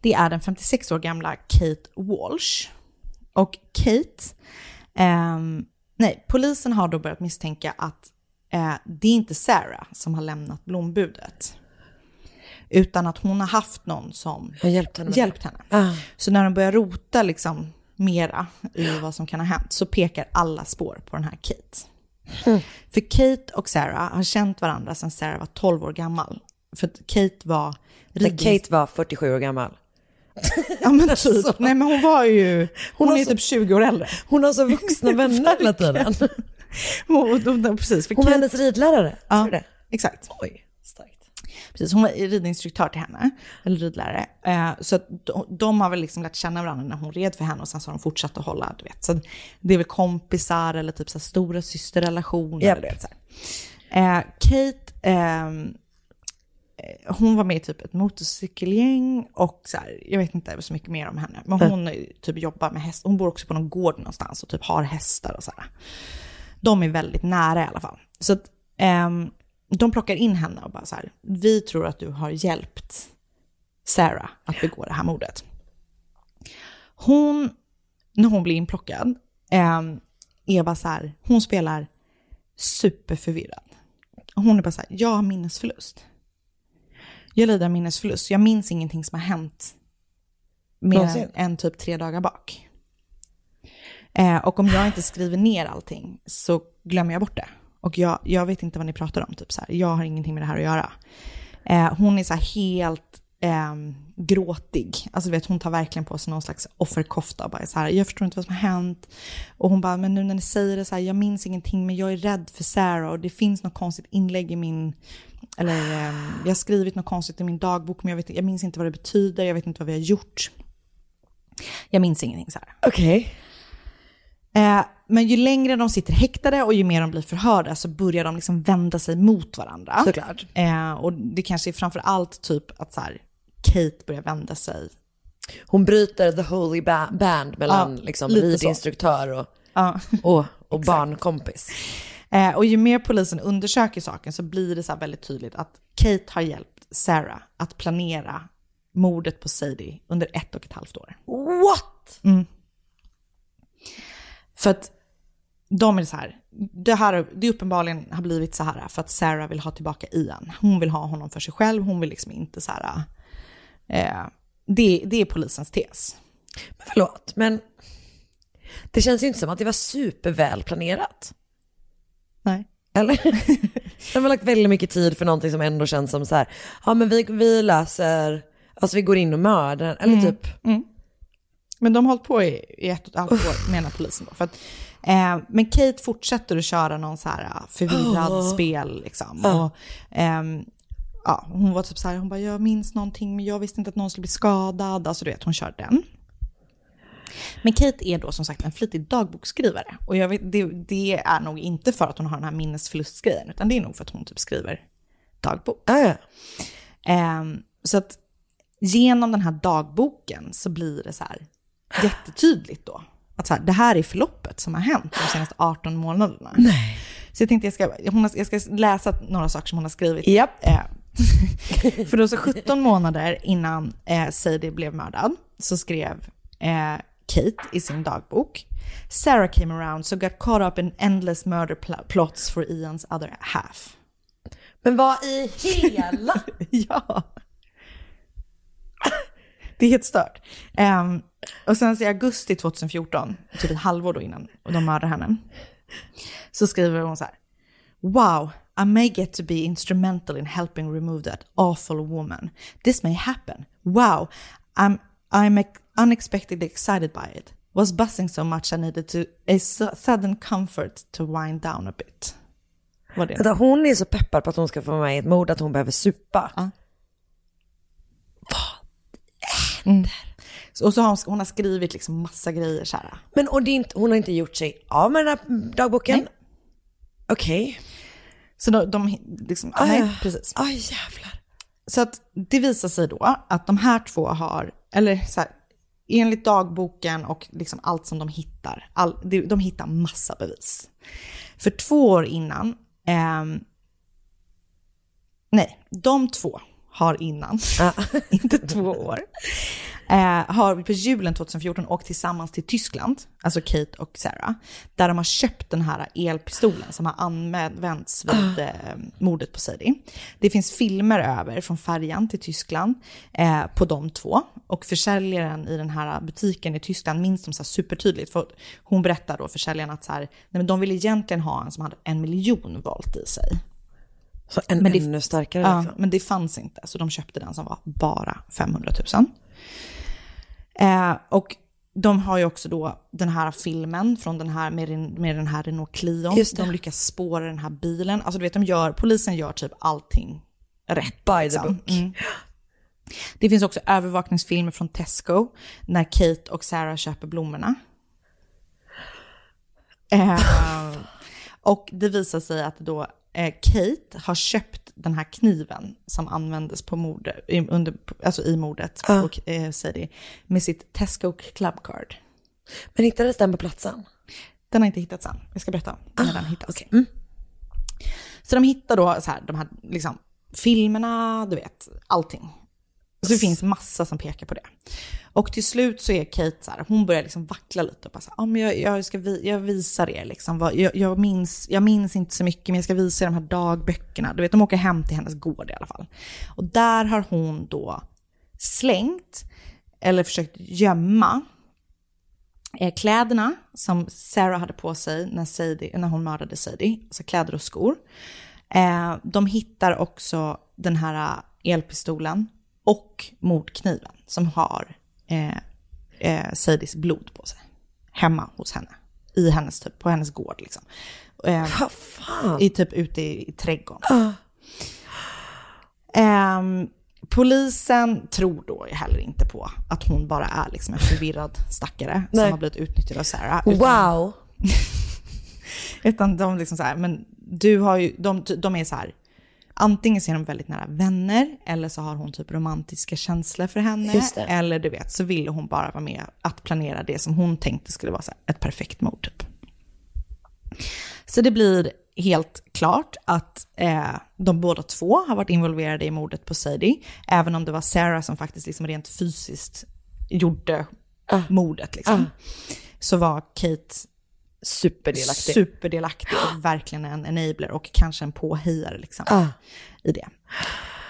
Det är den 56 år gamla Kate Walsh. Och Kate, ehm, nej, polisen har då börjat misstänka att eh, det är inte Sarah som har lämnat blombudet. Utan att hon har haft någon som Jag hjälpte henne. hjälpt henne. Ah. Så när de börjar rota liksom mera i vad som kan ha hänt så pekar alla spår på den här Kate. Mm. För Kate och Sarah har känt varandra sedan Sarah var 12 år gammal. För Kate var... Ridnings- Kate var 47 år gammal. Ja men typ. Nej men hon var ju... Hon, har är så- typ 20 år äldre. Hon har så vuxna vänner hela tiden. Hon, hon, hon, precis. Hon var hennes ridlärare. Ja. Tror du det? exakt. Oj, starkt. Precis, hon var ridinstruktör till henne, eller ridlärare. Eh, så de, de har väl liksom lärt känna varandra när hon red för henne och sen så har de fortsatt att hålla, du vet. Så det är väl kompisar eller typ så här stora systerrelationer. Japp. Du vet, så. Eh, Kate, ehm, eh, hon var med i typ ett motorcykelgäng och så här, jag vet inte så mycket mer om henne. Men hon är, typ jobbar med hästar, hon bor också på någon gård någonstans och typ har hästar och så här. De är väldigt nära i alla fall. Så att, ehm, de plockar in henne och bara så här, vi tror att du har hjälpt Sarah att begå det här mordet. Hon, när hon blir inplockad, ehm, är bara så här, hon spelar superförvirrad. Hon är bara så här, jag har minnesförlust. Jag lider av minnesförlust, jag minns ingenting som har hänt mer än, än typ tre dagar bak. Eh, och om jag inte skriver ner allting så glömmer jag bort det. Och jag, jag vet inte vad ni pratar om, typ så här. jag har ingenting med det här att göra. Eh, hon är så här helt ehm, gråtig. Alltså vet, hon tar verkligen på sig någon slags offerkofta och bara så här, jag förstår inte vad som har hänt. Och hon bara, men nu när ni säger det så här, jag minns ingenting men jag är rädd för Sarah och det finns något konstigt inlägg i min, eller ehm, jag har skrivit något konstigt i min dagbok men jag, vet, jag minns inte vad det betyder, jag vet inte vad vi har gjort. Jag minns ingenting så här. Okej. Eh, men ju längre de sitter häktade och ju mer de blir förhörda så börjar de liksom vända sig mot varandra. Såklart. Eh, och det kanske är framför allt typ att så här, Kate börjar vända sig. Hon bryter the holy ba- band mellan Ja, liksom, ridinstruktör och, Ja. och, och barnkompis. Eh, och ju mer polisen undersöker saken så blir det så här väldigt tydligt att Kate har hjälpt Sarah att planera mordet på Sadie under ett och ett halvt år. What? För att de är så här, det här det uppenbarligen har blivit så här för att Sarah vill ha tillbaka Ian. Hon vill ha honom för sig själv, hon vill liksom inte så här, eh, det, det är polisens tes. Men förlåt, men det känns ju inte som att det var superväl planerat. Nej. Eller? De har lagt väldigt mycket tid för någonting som ändå känns som så här, ja men vi, vi löser, alltså vi går in och mördar, eller typ, Men de har hållit på i, i ett och ett halvt år menar polisen då. För att, eh, men Kate fortsätter att köra någon så här eh, förvirrad spel liksom. Och, ehm, ja, hon var typ så här, hon bara jag minns någonting men jag visste inte att någon skulle bli skadad. Alltså du vet, hon kör den. Men Kate är då som sagt en flitig dagboksskrivare. Och jag vet, det, det är nog inte för att hon har den här minnesförlustgrejen, utan det är nog för att hon typ skriver dagbok. ja. Ehm, så att genom den här dagboken så blir det så här jättetydligt då. Att så här, det här är förloppet som har hänt de senaste 18 månaderna. Nej. Så jag tänkte jag ska, hon jag ska läsa några saker som hon har skrivit. Japp. Eh, för då så 17 månader innan eh, Sadie blev mördad så skrev eh, Kate i sin dagbok. Sarah came around so got caught up in endless murder pl- plots for Ians other half. Men vad i hela? ja. Det är helt stört. Ehm, och sen så i augusti 2014, typ ett halvår då innan och de mördade henne, så skriver hon så här. Wow, I may get to be instrumental in helping remove that awful woman. This may happen. Wow, I'm, I'm ex- unexpectedly excited by it. Was buzzing so much I needed to a su- sudden comfort to wind down a bit. Vad det? Vänta, Hon är så peppad på att hon ska få med i ett mord att hon behöver supa. Ja. Och så har hon, hon har skrivit liksom massa grejer så här. Men och är inte, hon har inte gjort sig av med den här dagboken? Okej. Så de, de liksom, Ah, nej, precis. Aj jävlar. Så att det visar sig då att de här två har, eller så här, enligt dagboken och liksom allt som de hittar, all, de, hittar massa bevis. För två år innan, ehm, nej, de två har innan, inte två år, eh, har på julen 2014 åkt tillsammans till Tyskland, alltså Kate och Sarah, där de har köpt den här elpistolen som har använts vid eh, mordet på Sadie. Det finns filmer över från färjan till Tyskland eh, på de två och försäljaren i den här butiken i Tyskland minns dem så supertydligt. För hon berättar då försäljaren att så här, nej men de ville egentligen ha en som hade en miljon volt i sig. Så en Men det- ännu starkare Ja, liksom. men det fanns inte, så de köpte den som var bara 500 000. Eh, och de har ju också då den här filmen från den här med, den- med den här Renault Clio. Just det. De lyckas spåra den här bilen. Alltså du vet, de gör, polisen gör typ allting rätt. By the liksom. book. Mm. Det finns också övervakningsfilmer från Tesco när Kate och Sarah köper blommorna. Eh, och det visar sig att då Kate har köpt den här kniven som användes på mord, i, under, alltså i mordet Ja. på eh, Sadie med sitt Tesco Club Card. Men hittades den på platsen? Den har inte hittats än. Jag ska berätta när den hittas. okej. Mm. Så de hittar då så här, de här liksom, filmerna, du vet, allting. Alltså det finns massa som pekar på det. Och till slut så är Kate så här, hon börjar liksom vackla lite och bara så här, ja men jag, jag, ska vi, jag visar er liksom, vad, jag, jag, minns, jag minns inte så mycket men jag ska visa er de här dagböckerna. Du vet, de åker hem till hennes gård i alla fall. Och där har hon då slängt, eller försökt gömma, eh, kläderna som Sarah hade på sig när, Sadie, när hon mördade Sadie, alltså kläder och skor. Eh, de hittar också den här eh, elpistolen och mordkniven som har eh, eh, Sadies blod på sig. Hemma hos henne. I hennes, typ, på hennes gård liksom. Eh, i typ ute i, i trädgården. Ehm, polisen tror då heller inte på att hon bara är liksom en förvirrad stackare Nej. som har blivit utnyttjad av Sarah. Utan, Wow. utan de liksom så här, men du har ju, de, de är så här, antingen så är de väldigt nära vänner eller så har hon typ romantiska känslor för henne. Eller du vet, så ville hon bara vara med att planera det som hon tänkte skulle vara ett perfekt mord typ. Så det blir helt klart att eh, de båda två har varit involverade i mordet på Sadie, även om det var Sarah som faktiskt liksom rent fysiskt gjorde mordet. Liksom. Så var Kate Superdelaktig. superdelaktig och verkligen en enabler och kanske en påhejare liksom, Ah. i det.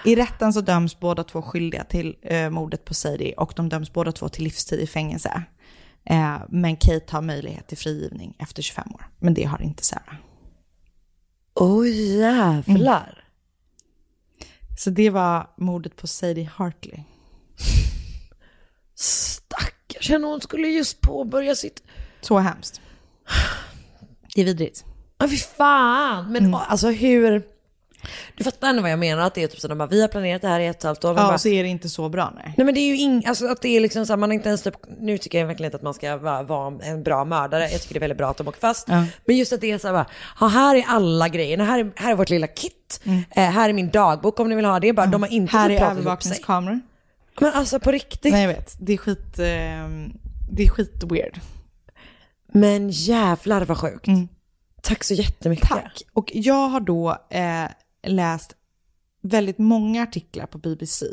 I rätten så döms båda två skyldiga till eh, mordet på Sadie och de döms båda två till livstid i fängelse. Eh, men Kate har möjlighet till frigivning efter 25 år, men det har inte Sarah. Oj jävlar. Så det var mordet på Sadie Hartley. Stackars henne, hon skulle just påbörja sitt... Så hemskt. Det är vidrigt. Ja fy fan. Men alltså hur... Du fattar ändå vad jag menar, att det är typ så att de bara, vi har planerat det här i ett och ett halvt år. Ja, bara, så är det inte så bra nej. Nej men det är ju ing, alltså att det är liksom så här, man har inte ens typ, nu tycker jag verkligen inte att man ska vara, vara en bra mördare, jag tycker det är väldigt bra att de åker fast. Ja. Men just att det är så här, bara, ja, här är alla grejerna, här är, här är vårt lilla kit, eh, här är min dagbok om ni vill ha det, bara, de har inte Här är övervakningskameror. Men alltså på riktigt. Nej jag vet, det är skit, eh, det är skit weird. Men jävlar vad sjukt. Tack så jättemycket. Mm. Tack. Och jag har då eh, läst väldigt många artiklar på BBC.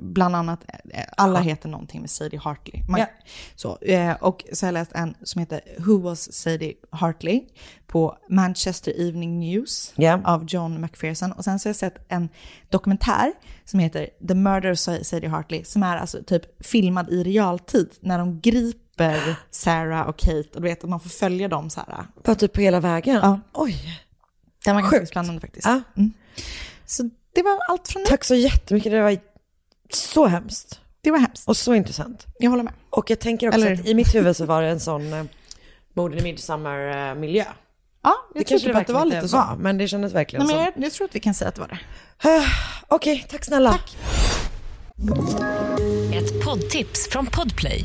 Bland annat, eh, alla heter någonting med Sadie Hartley. Man, Ja. så, eh, och så har jag läst en som heter Who was Sadie Hartley på Manchester Evening News Ja. av John McPherson. Och sen så har jag sett en dokumentär som heter The Murder of Sadie Hartley som är alltså typ filmad i realtid när de griper Sarah och Kate och du vet att man får följa dem så här. Bara typ på hela vägen. Ja. Oj. Det var ganska Sjukt. spännande faktiskt. Ja. Så det var allt från mig. Tack så jättemycket, det var så hemskt. Det var hemskt. Och så intressant. Jag håller med. Och jag tänker också Eller- att i mitt huvud så var det en sån eh, morden i midsommar-miljö. Ja, jag Det kanske det att det var verkligen lite så. var, men det kändes verkligen Nej, men jag, jag tror att vi kan säga att det var det. Okej, tack snälla. Ett poddtips från Podplay.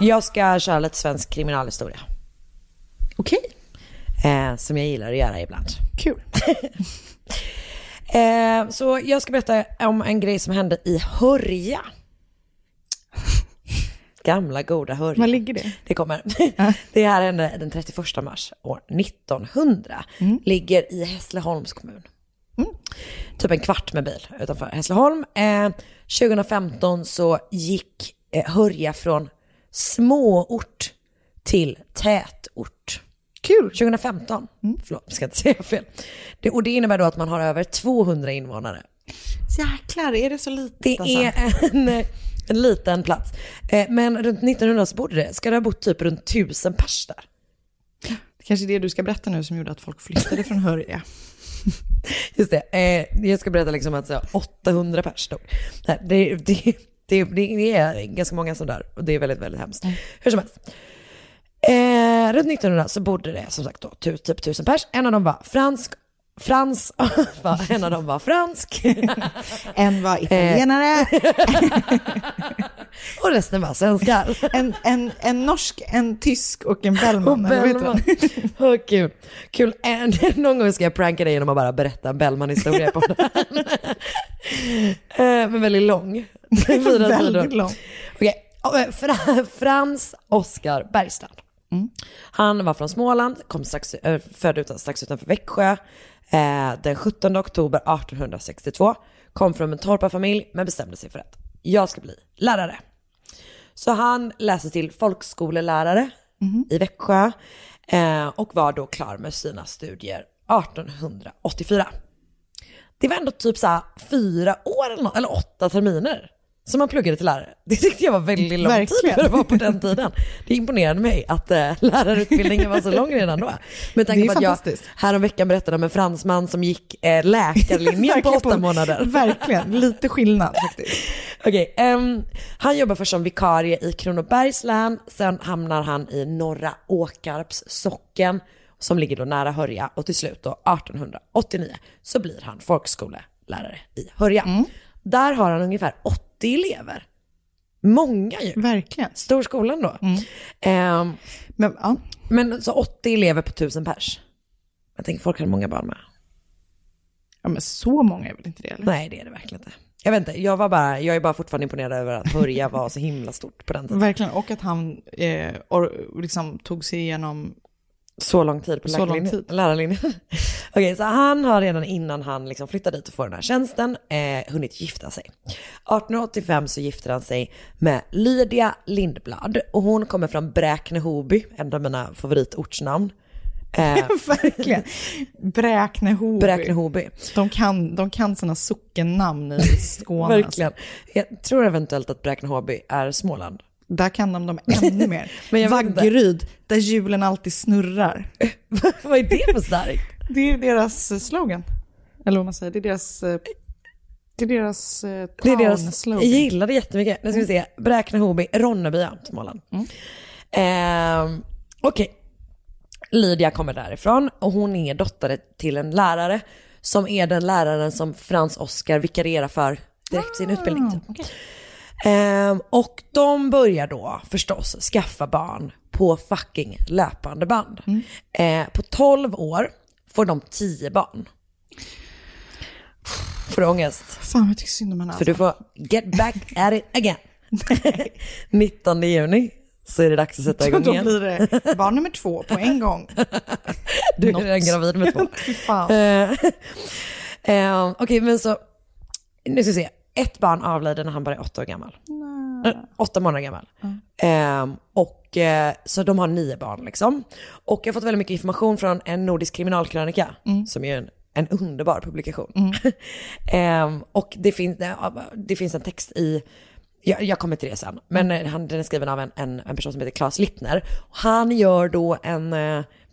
Jag ska köra lite svensk kriminalhistoria. Okej, Eh, som jag gillar att göra ibland. kul. Eh, så jag ska berätta om en grej som hände i Hörja. Gamla goda Hörja. Var ligger det? Det kommer. Det här hände den 31 mars år 1900. Ligger i Hässleholms kommun. Typ en kvart med bil utanför Hässleholm. Eh, 2015 så gick eh, Hörja från småort till tätort. Kul. 2015. Förlåt, jag ska inte säga fel. Det, och det innebär då att man har över 200 invånare. Jäklar, är det så litet Det alltså? är en, en liten plats. Eh, Men runt 1900 så bodde det, ska det ha bott typ runt 1000 pers där. Kanske det du ska berätta nu som gjorde att folk flyttade från Hörja. Just det, eh, jag ska berätta liksom att så, 800 pers. Nej, Det, det, det, det är ganska många som dör och det är väldigt, väldigt hemskt. Hur som helst. Eh, runt 1900 så bodde det som sagt då typ 1000 pers. En av dem var fransk, Frans, en av dem var fransk En var italienare, och resten var svenskar. en, en, en norsk, en tysk och en Bellman. Bellman. Åh, kul. kul. En, någon gång ska jag pranka dig genom att bara berätta en Bellman-historia på den. eh, men väldigt lång. Väldigt lång. Okej, eh, Fra, Frans Oskar Bergstrand. Han var från Småland, kom strax, äh, född strax utanför Växjö. Eh, den 17 oktober 1862. Kom från en torparfamilj men bestämde sig för att jag ska bli lärare. Så han läste till folkskolelärare i Växjö eh, och var då klar med sina studier 1884. Det var ändå typ så här fyra år eller, något, eller åtta terminer som man pluggade till lärare. Det tyckte jag var väldigt lång tid Verkligen. för att vara på den tiden. Det imponerade mig att eh, lärarutbildningen var så lång redan då. Med tanke på att jag häromveckan berättade om en fransman som gick eh, läkarlinjen på åtta månader. Verkligen, lite skillnad faktiskt. Okej, ehm, han jobbar först som vikarie i Kronobergs län, sen hamnar han i Norra Åkarps socken som ligger då nära Hörja och till slut då 1889 så blir han folkskolelärare i Hörja. Där har han ungefär 80 elever. Många ju. Verkligen. Stor skolan då. Ehm, Men, ja. men så 80 elever på 1000 pers. Jag tänker folk har många barn med. ja, men så många är väl inte det? Eller? Nej det är det verkligen inte. Jag vet inte, jag, var bara, jag är bara fortfarande imponerad över att Hörja var så himla stort på den tiden. Verkligen, och att han eh, or, liksom tog sig igenom Så lång tid på Så lång tid. lärarlinjen. Okej, så han har redan innan han liksom flyttade dit och får den här tjänsten eh, hunnit gifta sig. 1885 så gifter han sig med Lydia Lindblad och hon kommer från Bräkne-Hoby, en av mina favoritortsnamn. Eh, Verkligen. Bräkne-Hoby. Bräkne-Hoby. De kan, de kan sina sockennamn i Skåne. Verkligen. Jag tror eventuellt att Bräkne-Hoby är Småland. Där kan de dem ännu mer. Men. Vaggeryd, där hjulen alltid snurrar. Vad är det för starkt? Det är deras eh, slogan. Eller vad man säger, det är deras... eh, Det är deras eh, Det är deras, jag gillar det jättemycket. Nu ska vi se, Bräkne-Hoby, Ronneby, ja, Småland. Ehm, Okej, Lydia kommer därifrån och hon är dotter till en lärare som är den läraren som Frans Oskar vikarierar för direkt sin utbildning. Typ. Ehm, och de börjar då förstås skaffa barn på fucking löpande band. Eh, på 12 år får de 10 barn. Får du ångest? Fan vad jag tycker synd om henne För du alltså. får get back at it again. 19 juni så är det dags att sätta igång Då igen. blir det barn nummer två på en gång. Du är något. redan gravid med två. Fy fan. Eh, eh, Okej, men så, nu ska vi se. Ett barn avlider när han bara är åtta år gammal. Eh, åtta månader gammal. Eh, och eh, så de har nio barn liksom. Och jag har fått väldigt mycket information från en nordisk kriminalkrönika, som är en, en underbar publikation. eh, och det finns, eh, det finns en text i jag, jag kommer till det sen. Men eh, han, den är skriven av en, en, en person som heter Claes Littner. Han gör då en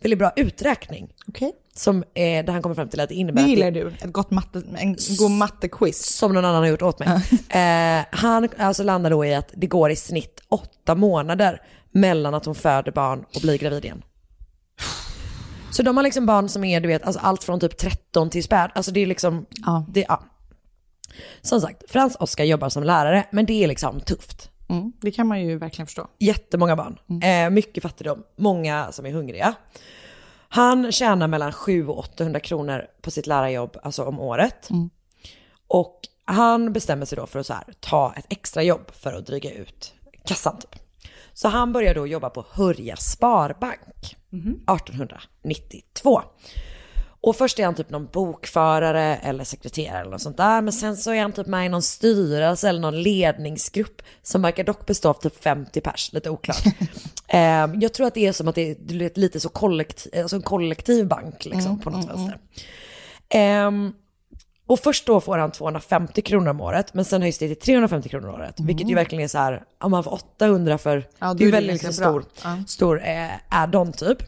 väldigt bra uträkning. Okej. Som, eh, där han kommer fram till att det innebär Det att gillar du, ett gott matte, en god mattequiz. som någon annan har gjort åt mig. Eh, han alltså landar då i att det går i snitt åtta månader mellan att hon föder barn och blir gravid igen. Så de har liksom barn som är, du vet, alltså allt från typ 13 till späd. Alltså det är liksom, Ja. det, ja. Som sagt, Frans Oskar jobbar som lärare, men det är liksom tufft. Mm, det kan man ju verkligen förstå. Jättemånga barn. Eh, mycket fattigdom. Många som är hungriga. Han tjänar mellan 700 och 800 kronor på sitt lärarjobb, alltså om året. Och han bestämmer sig då för att så här, ta ett extra jobb för att dryga ut kassan typ. Så han börjar då jobba på Hörja Sparbank 1892. Och först är han typ någon bokförare eller sekreterare eller något sånt där. Men sen så är han typ med i någon styrelse eller någon ledningsgrupp som verkar dock bestå av typ 50 pers, lite oklart. eh, jag tror att det är som att det är lite så kollektiv, alltså en kollektiv bank liksom på något vänster. Ehm, och först då får han 250 kronor om året, men sen höjs det till 350 kronor om året. Vilket ju verkligen är så här, om man får 800 för, Ja, det är det väldigt liksom, stor, Ja. stor eh, add-on typ.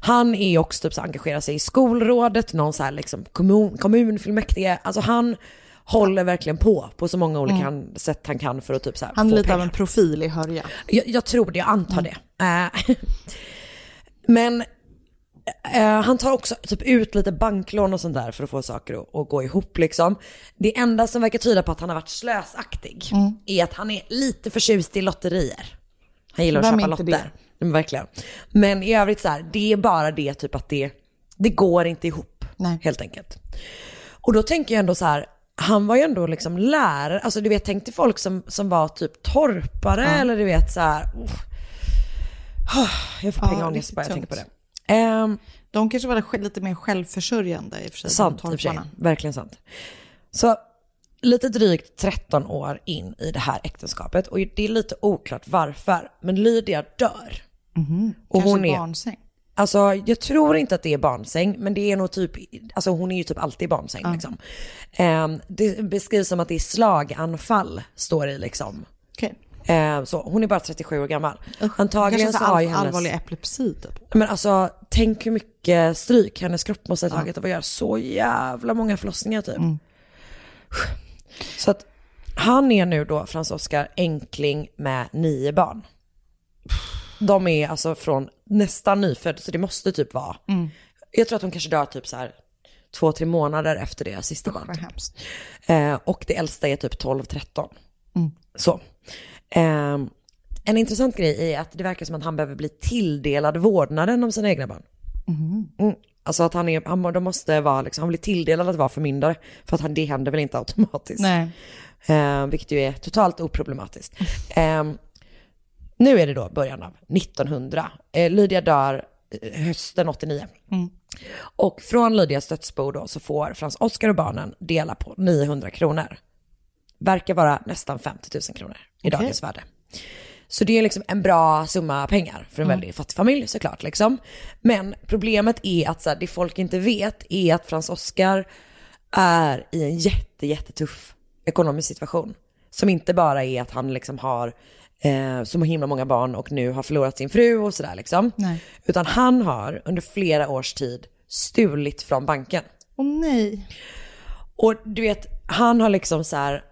Han är också typ så engagerar sig i skolrådet, någon så här liksom kommun, kommunfullmäktige. Alltså han håller verkligen på på så många olika han, sätt han kan för att typ så här Mm. Han är lite pengar. av en profil i Hörja. Jag, jag tror det, jag antar det. Eh, men eh, han tar också typ ut lite banklån och sånt där för att få saker att, att gå ihop liksom. Det enda som verkar tyda på att han har varit slösaktig är att han är lite förtjust i lotterier. Han gillar att Vem är köpa lotter. Men verkligen. Men i övrigt så här, det är bara det typ att det, det går inte ihop. Nej. Helt enkelt. Och då tänker jag ändå så här, han var ju ändå liksom lärare, alltså du vet tänk till folk som, som var typ torpare eller du vet så här. uff. Jag får Ja, pengaångest riktigt bara jag tänker på det. Ehm, De kanske var lite mer självförsörjande i och för sig. sant i och för sig, verkligen sant. Så lite drygt 13 år in i det här äktenskapet och det är lite oklart varför, men Lydia dör. Och Kanske hon är, barnsäng. Alltså jag tror inte att det är barnsäng, men det är nog typ, alltså hon är ju typ alltid barnsäng liksom. Ehm, det beskrivs som att det är slaganfall, står det liksom. Okej. Ehm, så hon är bara 37 år gammal. Antagligen Kanske så har ju hennes... allvarlig epilepsi typ. Men alltså, tänk hur mycket stryk hennes kropp måste ha tagit av att göra så jävla många förlossningar typ. Så att han är nu då, Frans Oskar, enkling med nio barn. De är alltså från nästan nyfödd, så det måste typ vara. Jag tror att hon kanske dör typ så här två, tre månader efter det sista barnet. Eh, och det äldsta är typ 12-13. Så. Ehm, en intressant grej är att det verkar som att han behöver bli tilldelad vårdnaden om sina egna barn. Mm. Alltså att han, är, han, de måste vara, liksom, han blir tilldelad att vara förmyndare. För att han, det händer väl inte automatiskt. Nej. Eh, vilket ju är totalt oproblematiskt. Eh, nu är det då början av 1900. Eh, Lydia dör eh, hösten 89. Och från Lydias dödsbo då så får Frans Oskar och barnen dela på 900 kronor. Verkar vara nästan 50 000 kronor i Okej. dagens värde. Så det är liksom en bra summa pengar för en väldigt fattig familj såklart. Liksom. Men problemet är att så här, det folk inte vet är att Frans Oskar är i en jätte, jättetuff ekonomisk situation. Som inte bara är att han liksom har eh, så himla många barn och nu har förlorat sin fru och sådär liksom. Nej. Utan han har under flera års tid stulit från banken. Åh nej. Och du vet, han har liksom så här,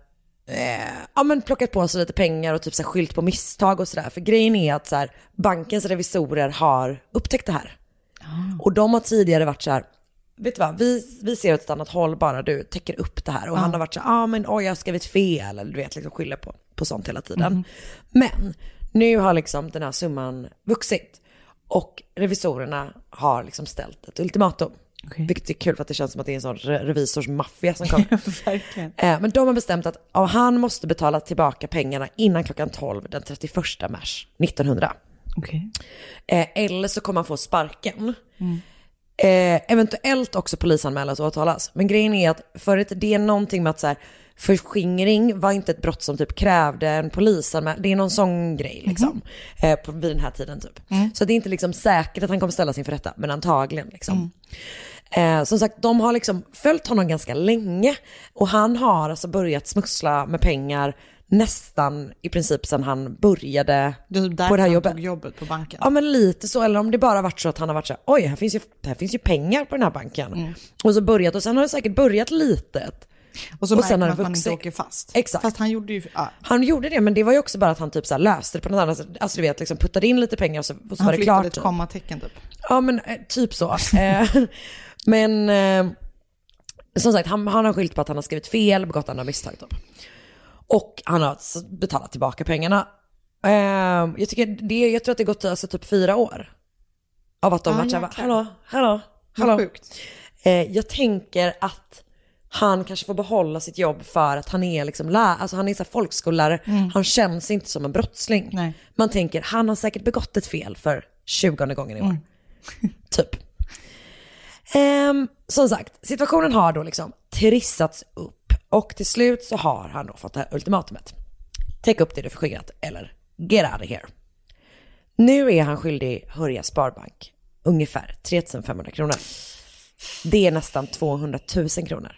eh, ja men plockat på sig lite pengar och typ så här skylt på misstag och sådär. För grejen är att så här, bankens revisorer har upptäckt det här. Och de har tidigare varit så här, vet du vad, vi, vi ser åt ett annat håll bara du täcker upp det här. Och han har varit så här, ja ah, men oj jag har skrivit fel, eller du vet, liksom skyller på, på sånt hela tiden. Men nu har liksom den här summan vuxit. Och revisorerna har liksom ställt ett ultimatum. Okej. Vilket är kul för att det känns som att det är en sån re- revisorsmaffia som kommer. Eh, Men de har bestämt att han måste betala tillbaka pengarna innan klockan 12 den 31 mars 1900. Okej. Eh, eller så kommer han få sparken. Eh, eventuellt också polisanmälas och åtalas. Men grejen är att förut, det är någonting med att så här, förskingring var inte ett brott som typ krävde en polisanmälan. Det är någon sån grej liksom. Eh, på, vid den här tiden typ. Så det är inte liksom säkert att han kommer ställas inför rätta, men antagligen liksom. Eh, som sagt, de har liksom följt honom ganska länge. Och han har alltså börjat smussla med pengar nästan i princip sedan han började Det typ på det här jobbet. tog jobbet på banken. Ja men lite så, eller om det bara varit så att han har varit så här, oj här finns ju, här finns ju pengar på den här banken. Mm. Och så börjat, och sen har det säkert börjat litet. Och så och märker man har att man inte åker fast. Exakt. Fast han gjorde ju, ja. Han gjorde det, men det var ju också bara att han typ så här löste det på något annat sätt. Alltså du vet, liksom puttade in lite pengar och så, och så Han var det flyttade klart. ett typ. kommatecken typ. Ja men eh, typ så. Eh, men eh, som sagt, han, han har skyllt på att han har skrivit fel, begått andra misstag typ. Och han har alltså betalat tillbaka pengarna. Ehm, jag, tycker det, jag tror att det gått alltså, typ fyra år. Av att de Ah, varit såhär, hallå, hallå, hallå. sjukt. Eh, jag tänker att han kanske får behålla sitt jobb för att han är liksom lä- alltså han är så folkskollärare, han känns inte som en brottsling. Mm. Nej. Man tänker, han har säkert begått ett fel för 20 gången i år. Mm. typ. Ehm, som sagt, situationen har då liksom trissats upp och till slut så har han då fått det här ultimatumet. Täck upp det du förskingrat eller get out of here. Nu är han skyldig Hörja Sparbank ungefär 3500 kronor. Det är nästan 200 000 kronor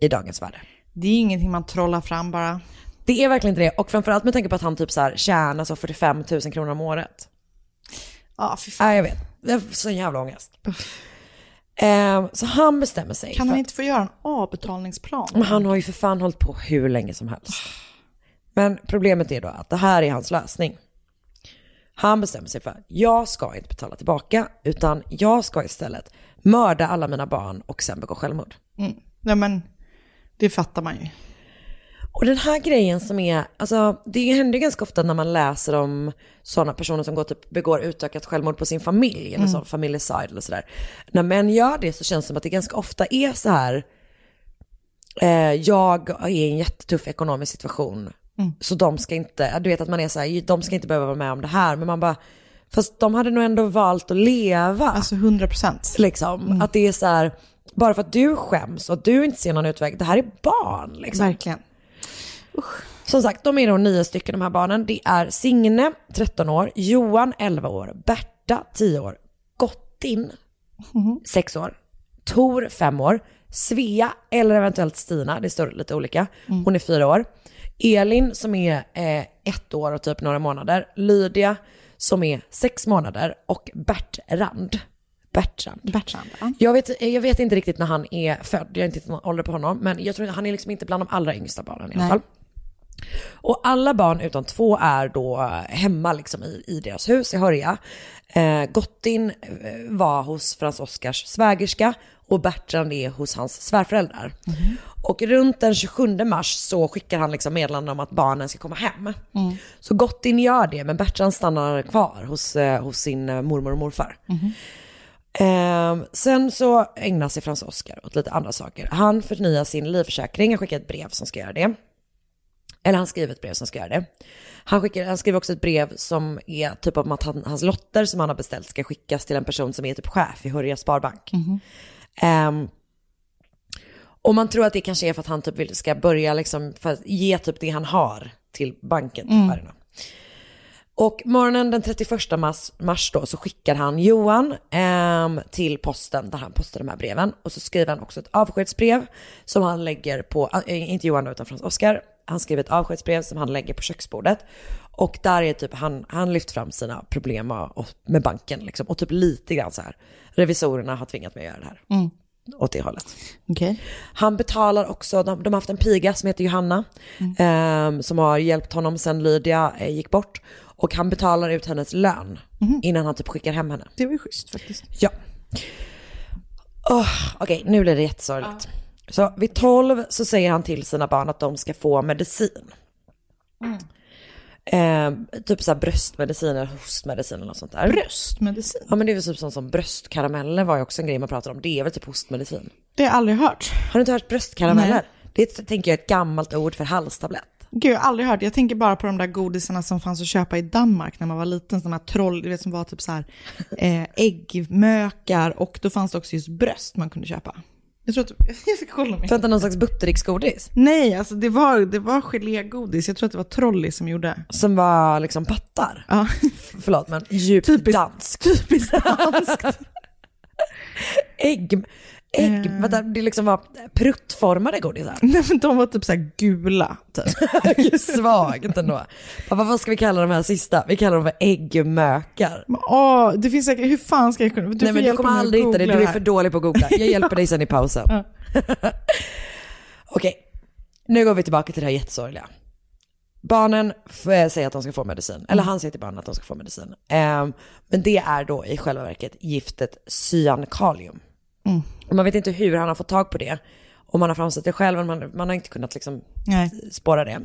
i dagens värde. Det är ingenting man trollar fram bara. Det är verkligen inte det och framförallt med tanke på att han typ så här tjänar så 45 000 kronor om året. Ja, fy fan. Nej jag vet, jag har sån jävla ångest. Ehm, så han bestämmer sig. Kan han inte få göra en avbetalningsplan? Men han har ju för fan hållit på hur länge som helst. Men problemet är då att det här är hans lösning. Han bestämmer sig för, jag ska inte betala tillbaka, utan jag ska istället mörda alla mina barn och sen begå självmord. Mm. Nej men, det fattar man ju. Och den här grejen som är, alltså det händer ju ganska ofta när man läser om sådana personer som går typ, begår utökat självmord på sin familj, eller så, familjside eller sådär. När män gör det så känns det som att det ganska ofta är så här, eh, jag är i en jättetuff ekonomisk situation, så de ska inte, du vet att man är så här, de ska inte behöva vara med om det här, men man bara, fast de hade nog ändå valt att leva. Alltså 100 procent. liksom, att det är så här, bara för att du skäms och att du inte ser någon utväg, det här är barn liksom. Verkligen. Som sagt, de är då nio stycken de här barnen. Det är Signe, 13 år, Johan, 11 år, Berta, 10 år, Gottin, 6 år, Tor, 5 år, Svea eller eventuellt Stina, det står lite olika, hon är 4 år, Elin som är eh, ett år och typ några månader, Lydia som är 6 månader och Bertrand. Bertrand. Bertrand, ja. Jag vet, jag vet inte riktigt när han är född, jag har inte någon ålder på honom, men jag tror han är liksom inte bland de allra yngsta barnen i alla fall. Och alla barn utom två är då hemma liksom i, i deras hus i Hörja. Eh, Gottin eh, var hos Frans Oskars svägerska och Bertrand är hos hans svärföräldrar. Och runt den 27 mars så skickar han liksom meddelande om att barnen ska komma hem. Så Gottin gör det, men Bertrand stannar kvar hos, eh, hos sin eh, mormor och morfar. Ehm, sen så ägnar sig Frans Oskar åt lite andra saker. Han förnyar sin livförsäkring, han skickar ett brev som ska göra det. Eller han skriver ett brev som ska göra det. Han, skickar, han skriver också ett brev som är typ om att han, hans lotter som han har beställt ska skickas till en person som är typ chef i Hörja Sparbank. Ehm, och man tror att det kanske är för att han typ vill, ska börja liksom, för att ge typ det han har till banken. Don't know. Och morgonen den 31 mars, mars då så skickar han Johan ehm, till posten där han postar de här breven. Och så skriver han också ett avskedsbrev som han lägger på, äh, inte Johan utan Frans Oskar. Han skriver ett avskedsbrev som han lägger på köksbordet. Och där är typ, han, han lyft fram sina problem med banken liksom. Och typ lite grann så här, revisorerna har tvingat mig att göra det här. Åt det hållet. Okej. Han betalar också, de, de har haft en piga som heter Johanna, ehm, som har hjälpt honom sen Lydia eh, gick bort. Och han betalar ut hennes lön innan han typ skickar hem henne. Det var ju schysst faktiskt. Ja. Oh, Okej, nu blir det jättesorgligt. Så vid 12 så säger han till sina barn att de ska få medicin. Ehm, typ såhär bröstmedicin eller hostmedicin eller något sånt där. Bröstmedicin? Ja men det är väl typ sånt som bröstkarameller var ju också en grej man pratar om. Det är väl typ hostmedicin. Det har jag aldrig hört. Har du inte hört bröstkarameller? Nej. Det är, tänker jag, ett gammalt ord för halstablett. Gud, jag har aldrig hört. Jag tänker bara på de där godisarna som fanns att köpa i Danmark när man var liten. Sådana här troll, du vet som var typ så här eh, äggmökar och då fanns det också just bröst man kunde köpa. Jag tror att, jag ska kolla mig. Vänta, någon slags buttericksgodis? Nej, alltså det var, det var gelégodis. Jag tror att det var Trolli som gjorde. Som var liksom pattar? Ja. Förlåt men djupt Typiskt- danskt. Typiskt danskt. Ägg, ägg, Eh. vänta, det liksom var pruttformade godisar. Nej, men de var typ så här gula. Typ. Svagt ändå. Pappa, vad ska vi kalla de här sista? Vi kallar dem för äggmökar. Men, Åh, det finns säkert, hur fan ska jag kunna? Du Nej men du kommer aldrig hitta det, du är för dålig på att googla. Jag hjälper dig sen i pausen. Ja. Okej, nu går vi tillbaka till det här jättesorgliga. Barnen eh, säger att de ska få medicin, eller han säger till barnen att de ska få medicin. Ehm, men det är då i själva verket giftet cyankalium. Och man vet inte hur han har fått tag på det. Om man har framställt det själv, man, man har inte kunnat liksom Nej. spåra det.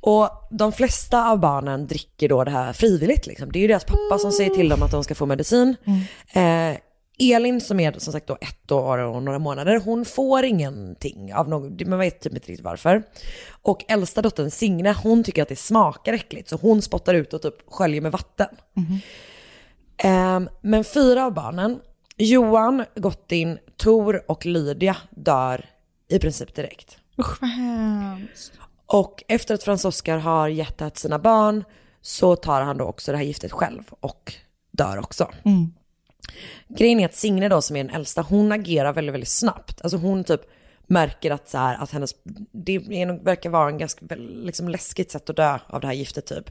Och de flesta av barnen dricker då det här frivilligt. Liksom. Det är ju deras pappa som säger till dem att de ska få medicin. Eh, Elin som är som sagt då ett år och några månader, hon får ingenting av någon, man vet typ inte riktigt varför. Och äldsta dottern Signe, hon tycker att det smakar äckligt så hon spottar ut och typ sköljer med vatten. Ehm, men fyra av barnen, Johan, Gottin, Tor och Lydia dör i princip direkt. Usch vad hemskt. Och efter att Frans Oskar har gett sina barn så tar han då också det här giftet själv och dör också. Grejen är att Signe då som är den äldsta, hon agerar väldigt, väldigt snabbt. Alltså hon typ märker att, så här, att hennes, det är, verkar vara en ganska liksom läskigt sätt att dö av det här giftet typ.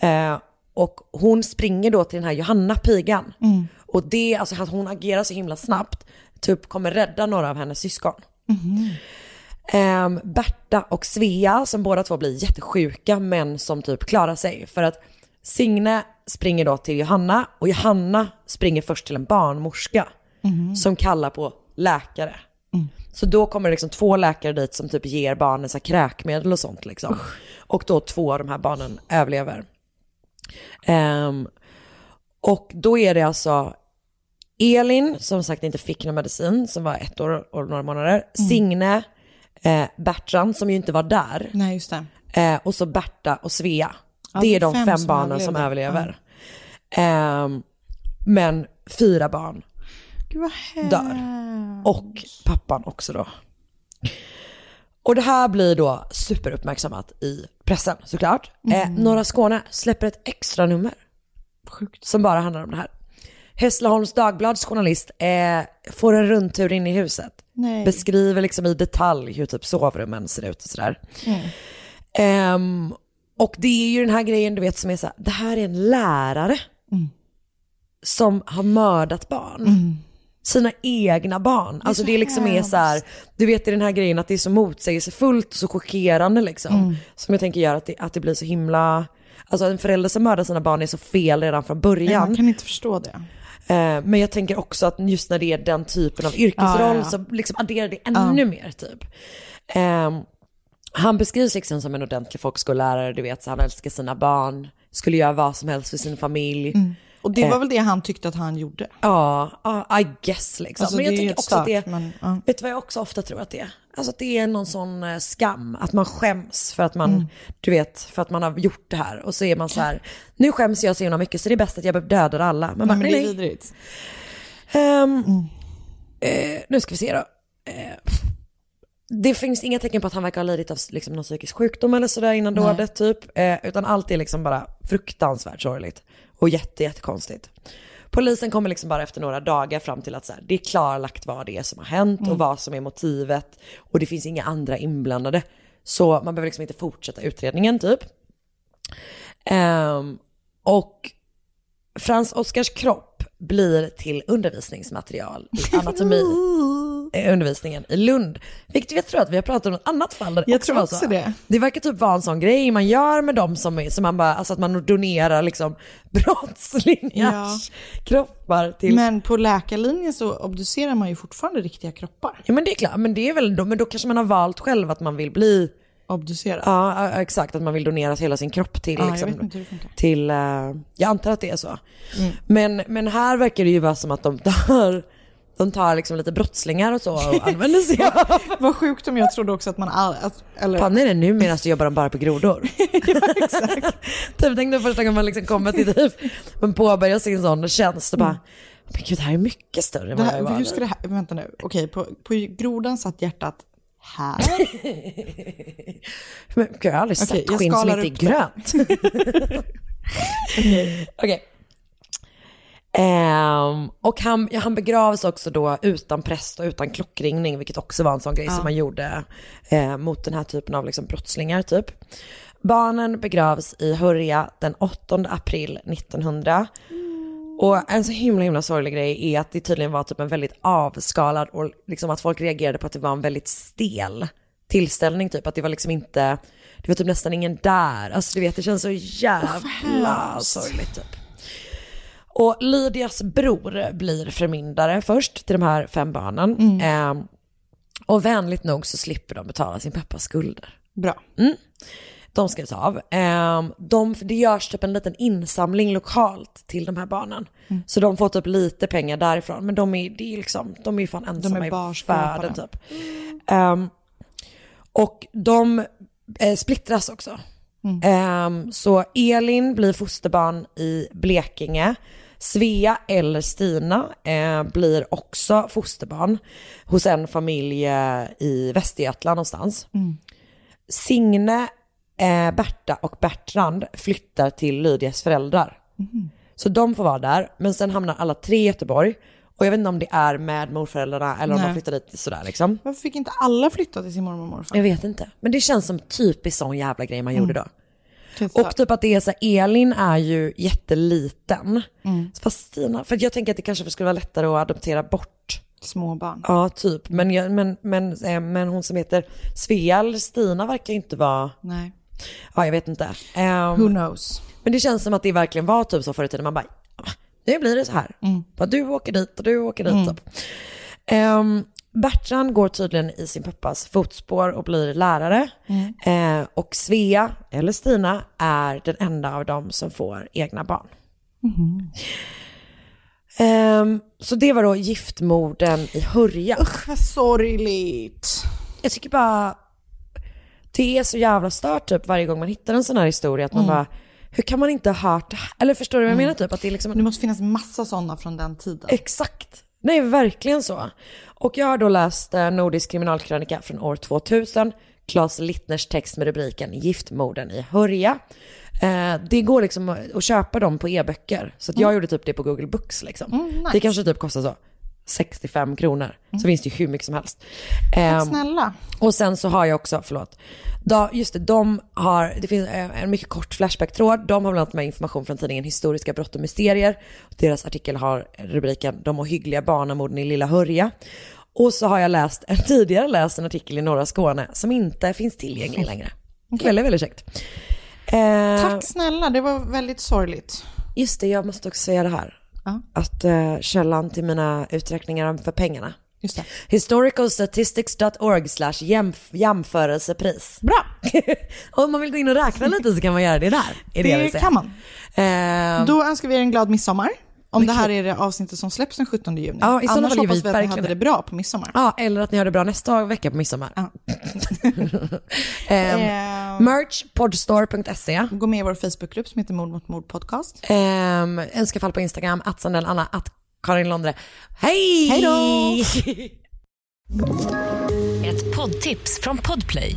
Eh, och hon springer då till den här Johanna, pigan. Och det, alltså att hon agerar så himla snabbt, typ kommer rädda några av hennes syskon. Um, Berta och Svea som båda två blir jättesjuka men som typ klarar sig. För att Signe springer då till Johanna och Johanna springer först till en barnmorska som kallar på läkare. Så då kommer det liksom två läkare dit som typ ger barnen så kräkmedel och sånt liksom. Och då två av de här barnen överlever. Ehm, och då är det alltså Elin, som sagt inte fick någon medicin, som var ett år och några månader. Signe, eh, Bertrand som ju inte var där. Nej just det. Eh, och så Berta och Svea. Ja, det är de fem fem, barnen som överlever. Ehm, men fyra barn dör. Och pappan också då. Och det här blir då superuppmärksammat i pressen såklart. Eh, Norra Skåne släpper ett extra nummer. Sjukt. Som bara handlar om det här. Hässleholms Dagblads journalist eh, får en rundtur in i huset. Nej. Beskriver liksom i detalj hur typ sovrummen ser ut och sådär. Ehm, och det är ju den här grejen du vet som är så här, det här är en lärare som har mördat barn. Sina egna barn. Alltså det liksom är så här, du vet i den här grejen att det är så motsägelsefullt och så chockerande liksom. Som jag tänker gör att det, att det blir så himla, alltså en förälder som mördar sina barn är så fel redan från Nej, början. Man kan inte förstå det. Eh, men jag tänker också att just när det är den typen av yrkesroll Ja, ja, så liksom adderar det ännu mer typ. Ehm, han beskrivs liksom som en ordentlig folkskollärare, du vet, så han älskar sina barn, skulle göra vad som helst för sin familj. Och det var Eh. väl det han tyckte att han gjorde. Ja, ja, I guess liksom. Alltså, men jag helt också att det, men, ja. vet du vad jag också ofta tror att det är? Alltså att det är någon sån eh, skam, att man skäms för att man, du vet, för att man har gjort det här. Och så är man så här, nu skäms jag så himla mycket så det är bäst att jag dödar alla. Men, Nej, bara, men det är vidrigt. Ehm, eh, nu ska vi se då. Eh, det finns inga tecken på att han verkar ha lidit av liksom, någon psykisk sjukdom eller sådär innan dådet typ. Eh, utan allt är liksom bara fruktansvärt sorgligt. Och jätte, jättekonstigt. Polisen kommer liksom bara efter några dagar fram till att så här, det är klarlagt vad det är som har hänt och vad som är motivet. Och det finns inga andra inblandade. Så man behöver liksom inte fortsätta utredningen typ. Ehm, och Frans Oskars kropp blir till undervisningsmaterial i anatomi. undervisningen i Lund. Vilket jag tror att vi har pratat om något annat fall där Jag också tror var också så. det. Det verkar typ vara en sån grej man gör med dem som, är, som man bara, alltså att man donerar liksom brottslingars kroppar till Men på läkarlinjen så obducerar man ju fortfarande riktiga kroppar. Ja men det är klart, men det är väl men då kanske man har valt själv att man vill bli Obducerad. Ja, ja, exakt. Att man vill donera hela sin kropp till, Ja, jag liksom, funkar. till eh, jag antar att det är så. Men, men här verkar det ju vara som att de tar, de tar liksom lite brottslingar och så och använder sig av. Vad sjukt om jag trodde också att man all, att, eller, Fan är det numera så jobbar de bara på grodor. ja, exakt. typ tänk dig första gången man liksom kommer till typ, man påbörjar sin sån tjänst och bara, men gud det här är mycket större än vad jag här, var hur ska det här, vänta nu, okej på, på grodan satt hjärtat här. Men gud, jag har aldrig Okej, sett skinn som inte är grönt. Okej. Ehm, och han, ja, han begravs också då utan präst och utan klockringning, vilket också var en sån grej som man gjorde eh, mot den här typen av liksom, brottslingar typ. Barnen begravs i Hurja den 8 april 1900. Och en så himla himla sorglig grej är att det tydligen var typ en väldigt avskalad och liksom att folk reagerade på att det var en väldigt stel tillställning typ. Att det var liksom inte, det var typ nästan ingen där. Alltså du vet det känns så jävla sorgligt typ. Och Lydias bror blir förmyndare först till de här fem barnen. Ehm, och vänligt nog så slipper de betala sin pappas skulder. Bra. De skrivs av. Ehm, de, det görs typ en liten insamling lokalt till de här barnen. Mm. Så de får typ lite pengar därifrån. Men de är, det är liksom, de är ju fan ensamma i världen typ. Ehm, och de eh, splittras också. Ehm, så Elin blir fosterbarn i Blekinge. Svea eller Stina eh, blir också fosterbarn hos en familj eh, i Västergötland någonstans. Signe, eh, Berta och Bertrand flyttar till Lydias föräldrar. Så de får vara där, men sen hamnar alla tre i Göteborg. Och jag vet inte om det är med morföräldrarna eller om Nej. de flyttar dit sådär liksom. Varför fick inte alla flytta till sin mormor och morfar? Jag vet inte. Men det känns som typiskt sån jävla grej man gjorde då. Typ Och typ att det är så här, Elin är ju jätteliten. Mm. Fast Stina, för jag tänker att det kanske skulle vara lättare att adoptera bort. Små barn. Ja, typ. Men, jag, men, men, eh, men hon som heter Svea eller Stina verkar ju inte vara, Nej. ja jag vet inte. Ehm, Who knows? men det känns som att det verkligen var typ så förr i tiden. Man bara, "Ah, nu blir det så här. Mm. Bara, du åker dit och du åker dit. Typ. Um, Bertrand går tydligen i sin pappas fotspår och blir lärare. Eh, och Svea, eller Stina, är den enda av dem som får egna barn. Ehm, så det var då giftmorden i Hörja. Usch vad sorgligt. Jag tycker bara, det är så jävla stört typ varje gång man hittar en sån här historia. Att man bara, hur kan man inte ha hört det här? Eller förstår du vad jag menar? Typ att det liksom Det måste finnas massa sådana från den tiden. Exakt. Nej, verkligen så. Och jag har då läst eh, Nordisk kriminalkrönika från år 2000, Claes Littners text med rubriken Giftmorden i Hörja. Eh, det går liksom att- köpa dem på e-böcker. Så jag gjorde typ det på Google Books liksom. Det kanske typ kostar så 65 kronor. Så finns det ju hur mycket som helst. Ehm, Snälla. och sen så har jag också, förlåt, då, just det, de har, det finns eh, en mycket kort Flashback-tråd. De har bland annat med information från tidningen Historiska brott och mysterier. Deras artikel har rubriken De ohyggliga barnamorden i Lilla Hörja. Och så har jag läst, tidigare läst en artikel i norra Skåne som inte finns tillgänglig längre. Väldigt, väldigt käckt. Eh, Tack snälla, det var väldigt sorgligt. Just det, jag måste också säga det här. Ja. Att eh, källan till mina uträkningar för pengarna. Just det. Historicalstatistics.org slash jämf- jämförelsepris. Bra, Om man vill gå in och räkna lite så kan man göra det där. Är det, det kan man. Ehm, Då önskar vi er en glad midsommar. Om det här är det avsnittet som släpps den 17 juni. Ja, i Annars fall hoppas vi att ni hade det. bra på midsommar. Ja, eller att ni har det bra nästa vecka på midsommar. Ja. Ehm, Ehm, merch, podstore.se. gå med i vår Facebookgrupp som heter Mord mot mord podcast. Ehm, önska fall på Instagram, att Sandell Anna, att Karin Londre. Hej! Hej Ett poddtips från Podplay.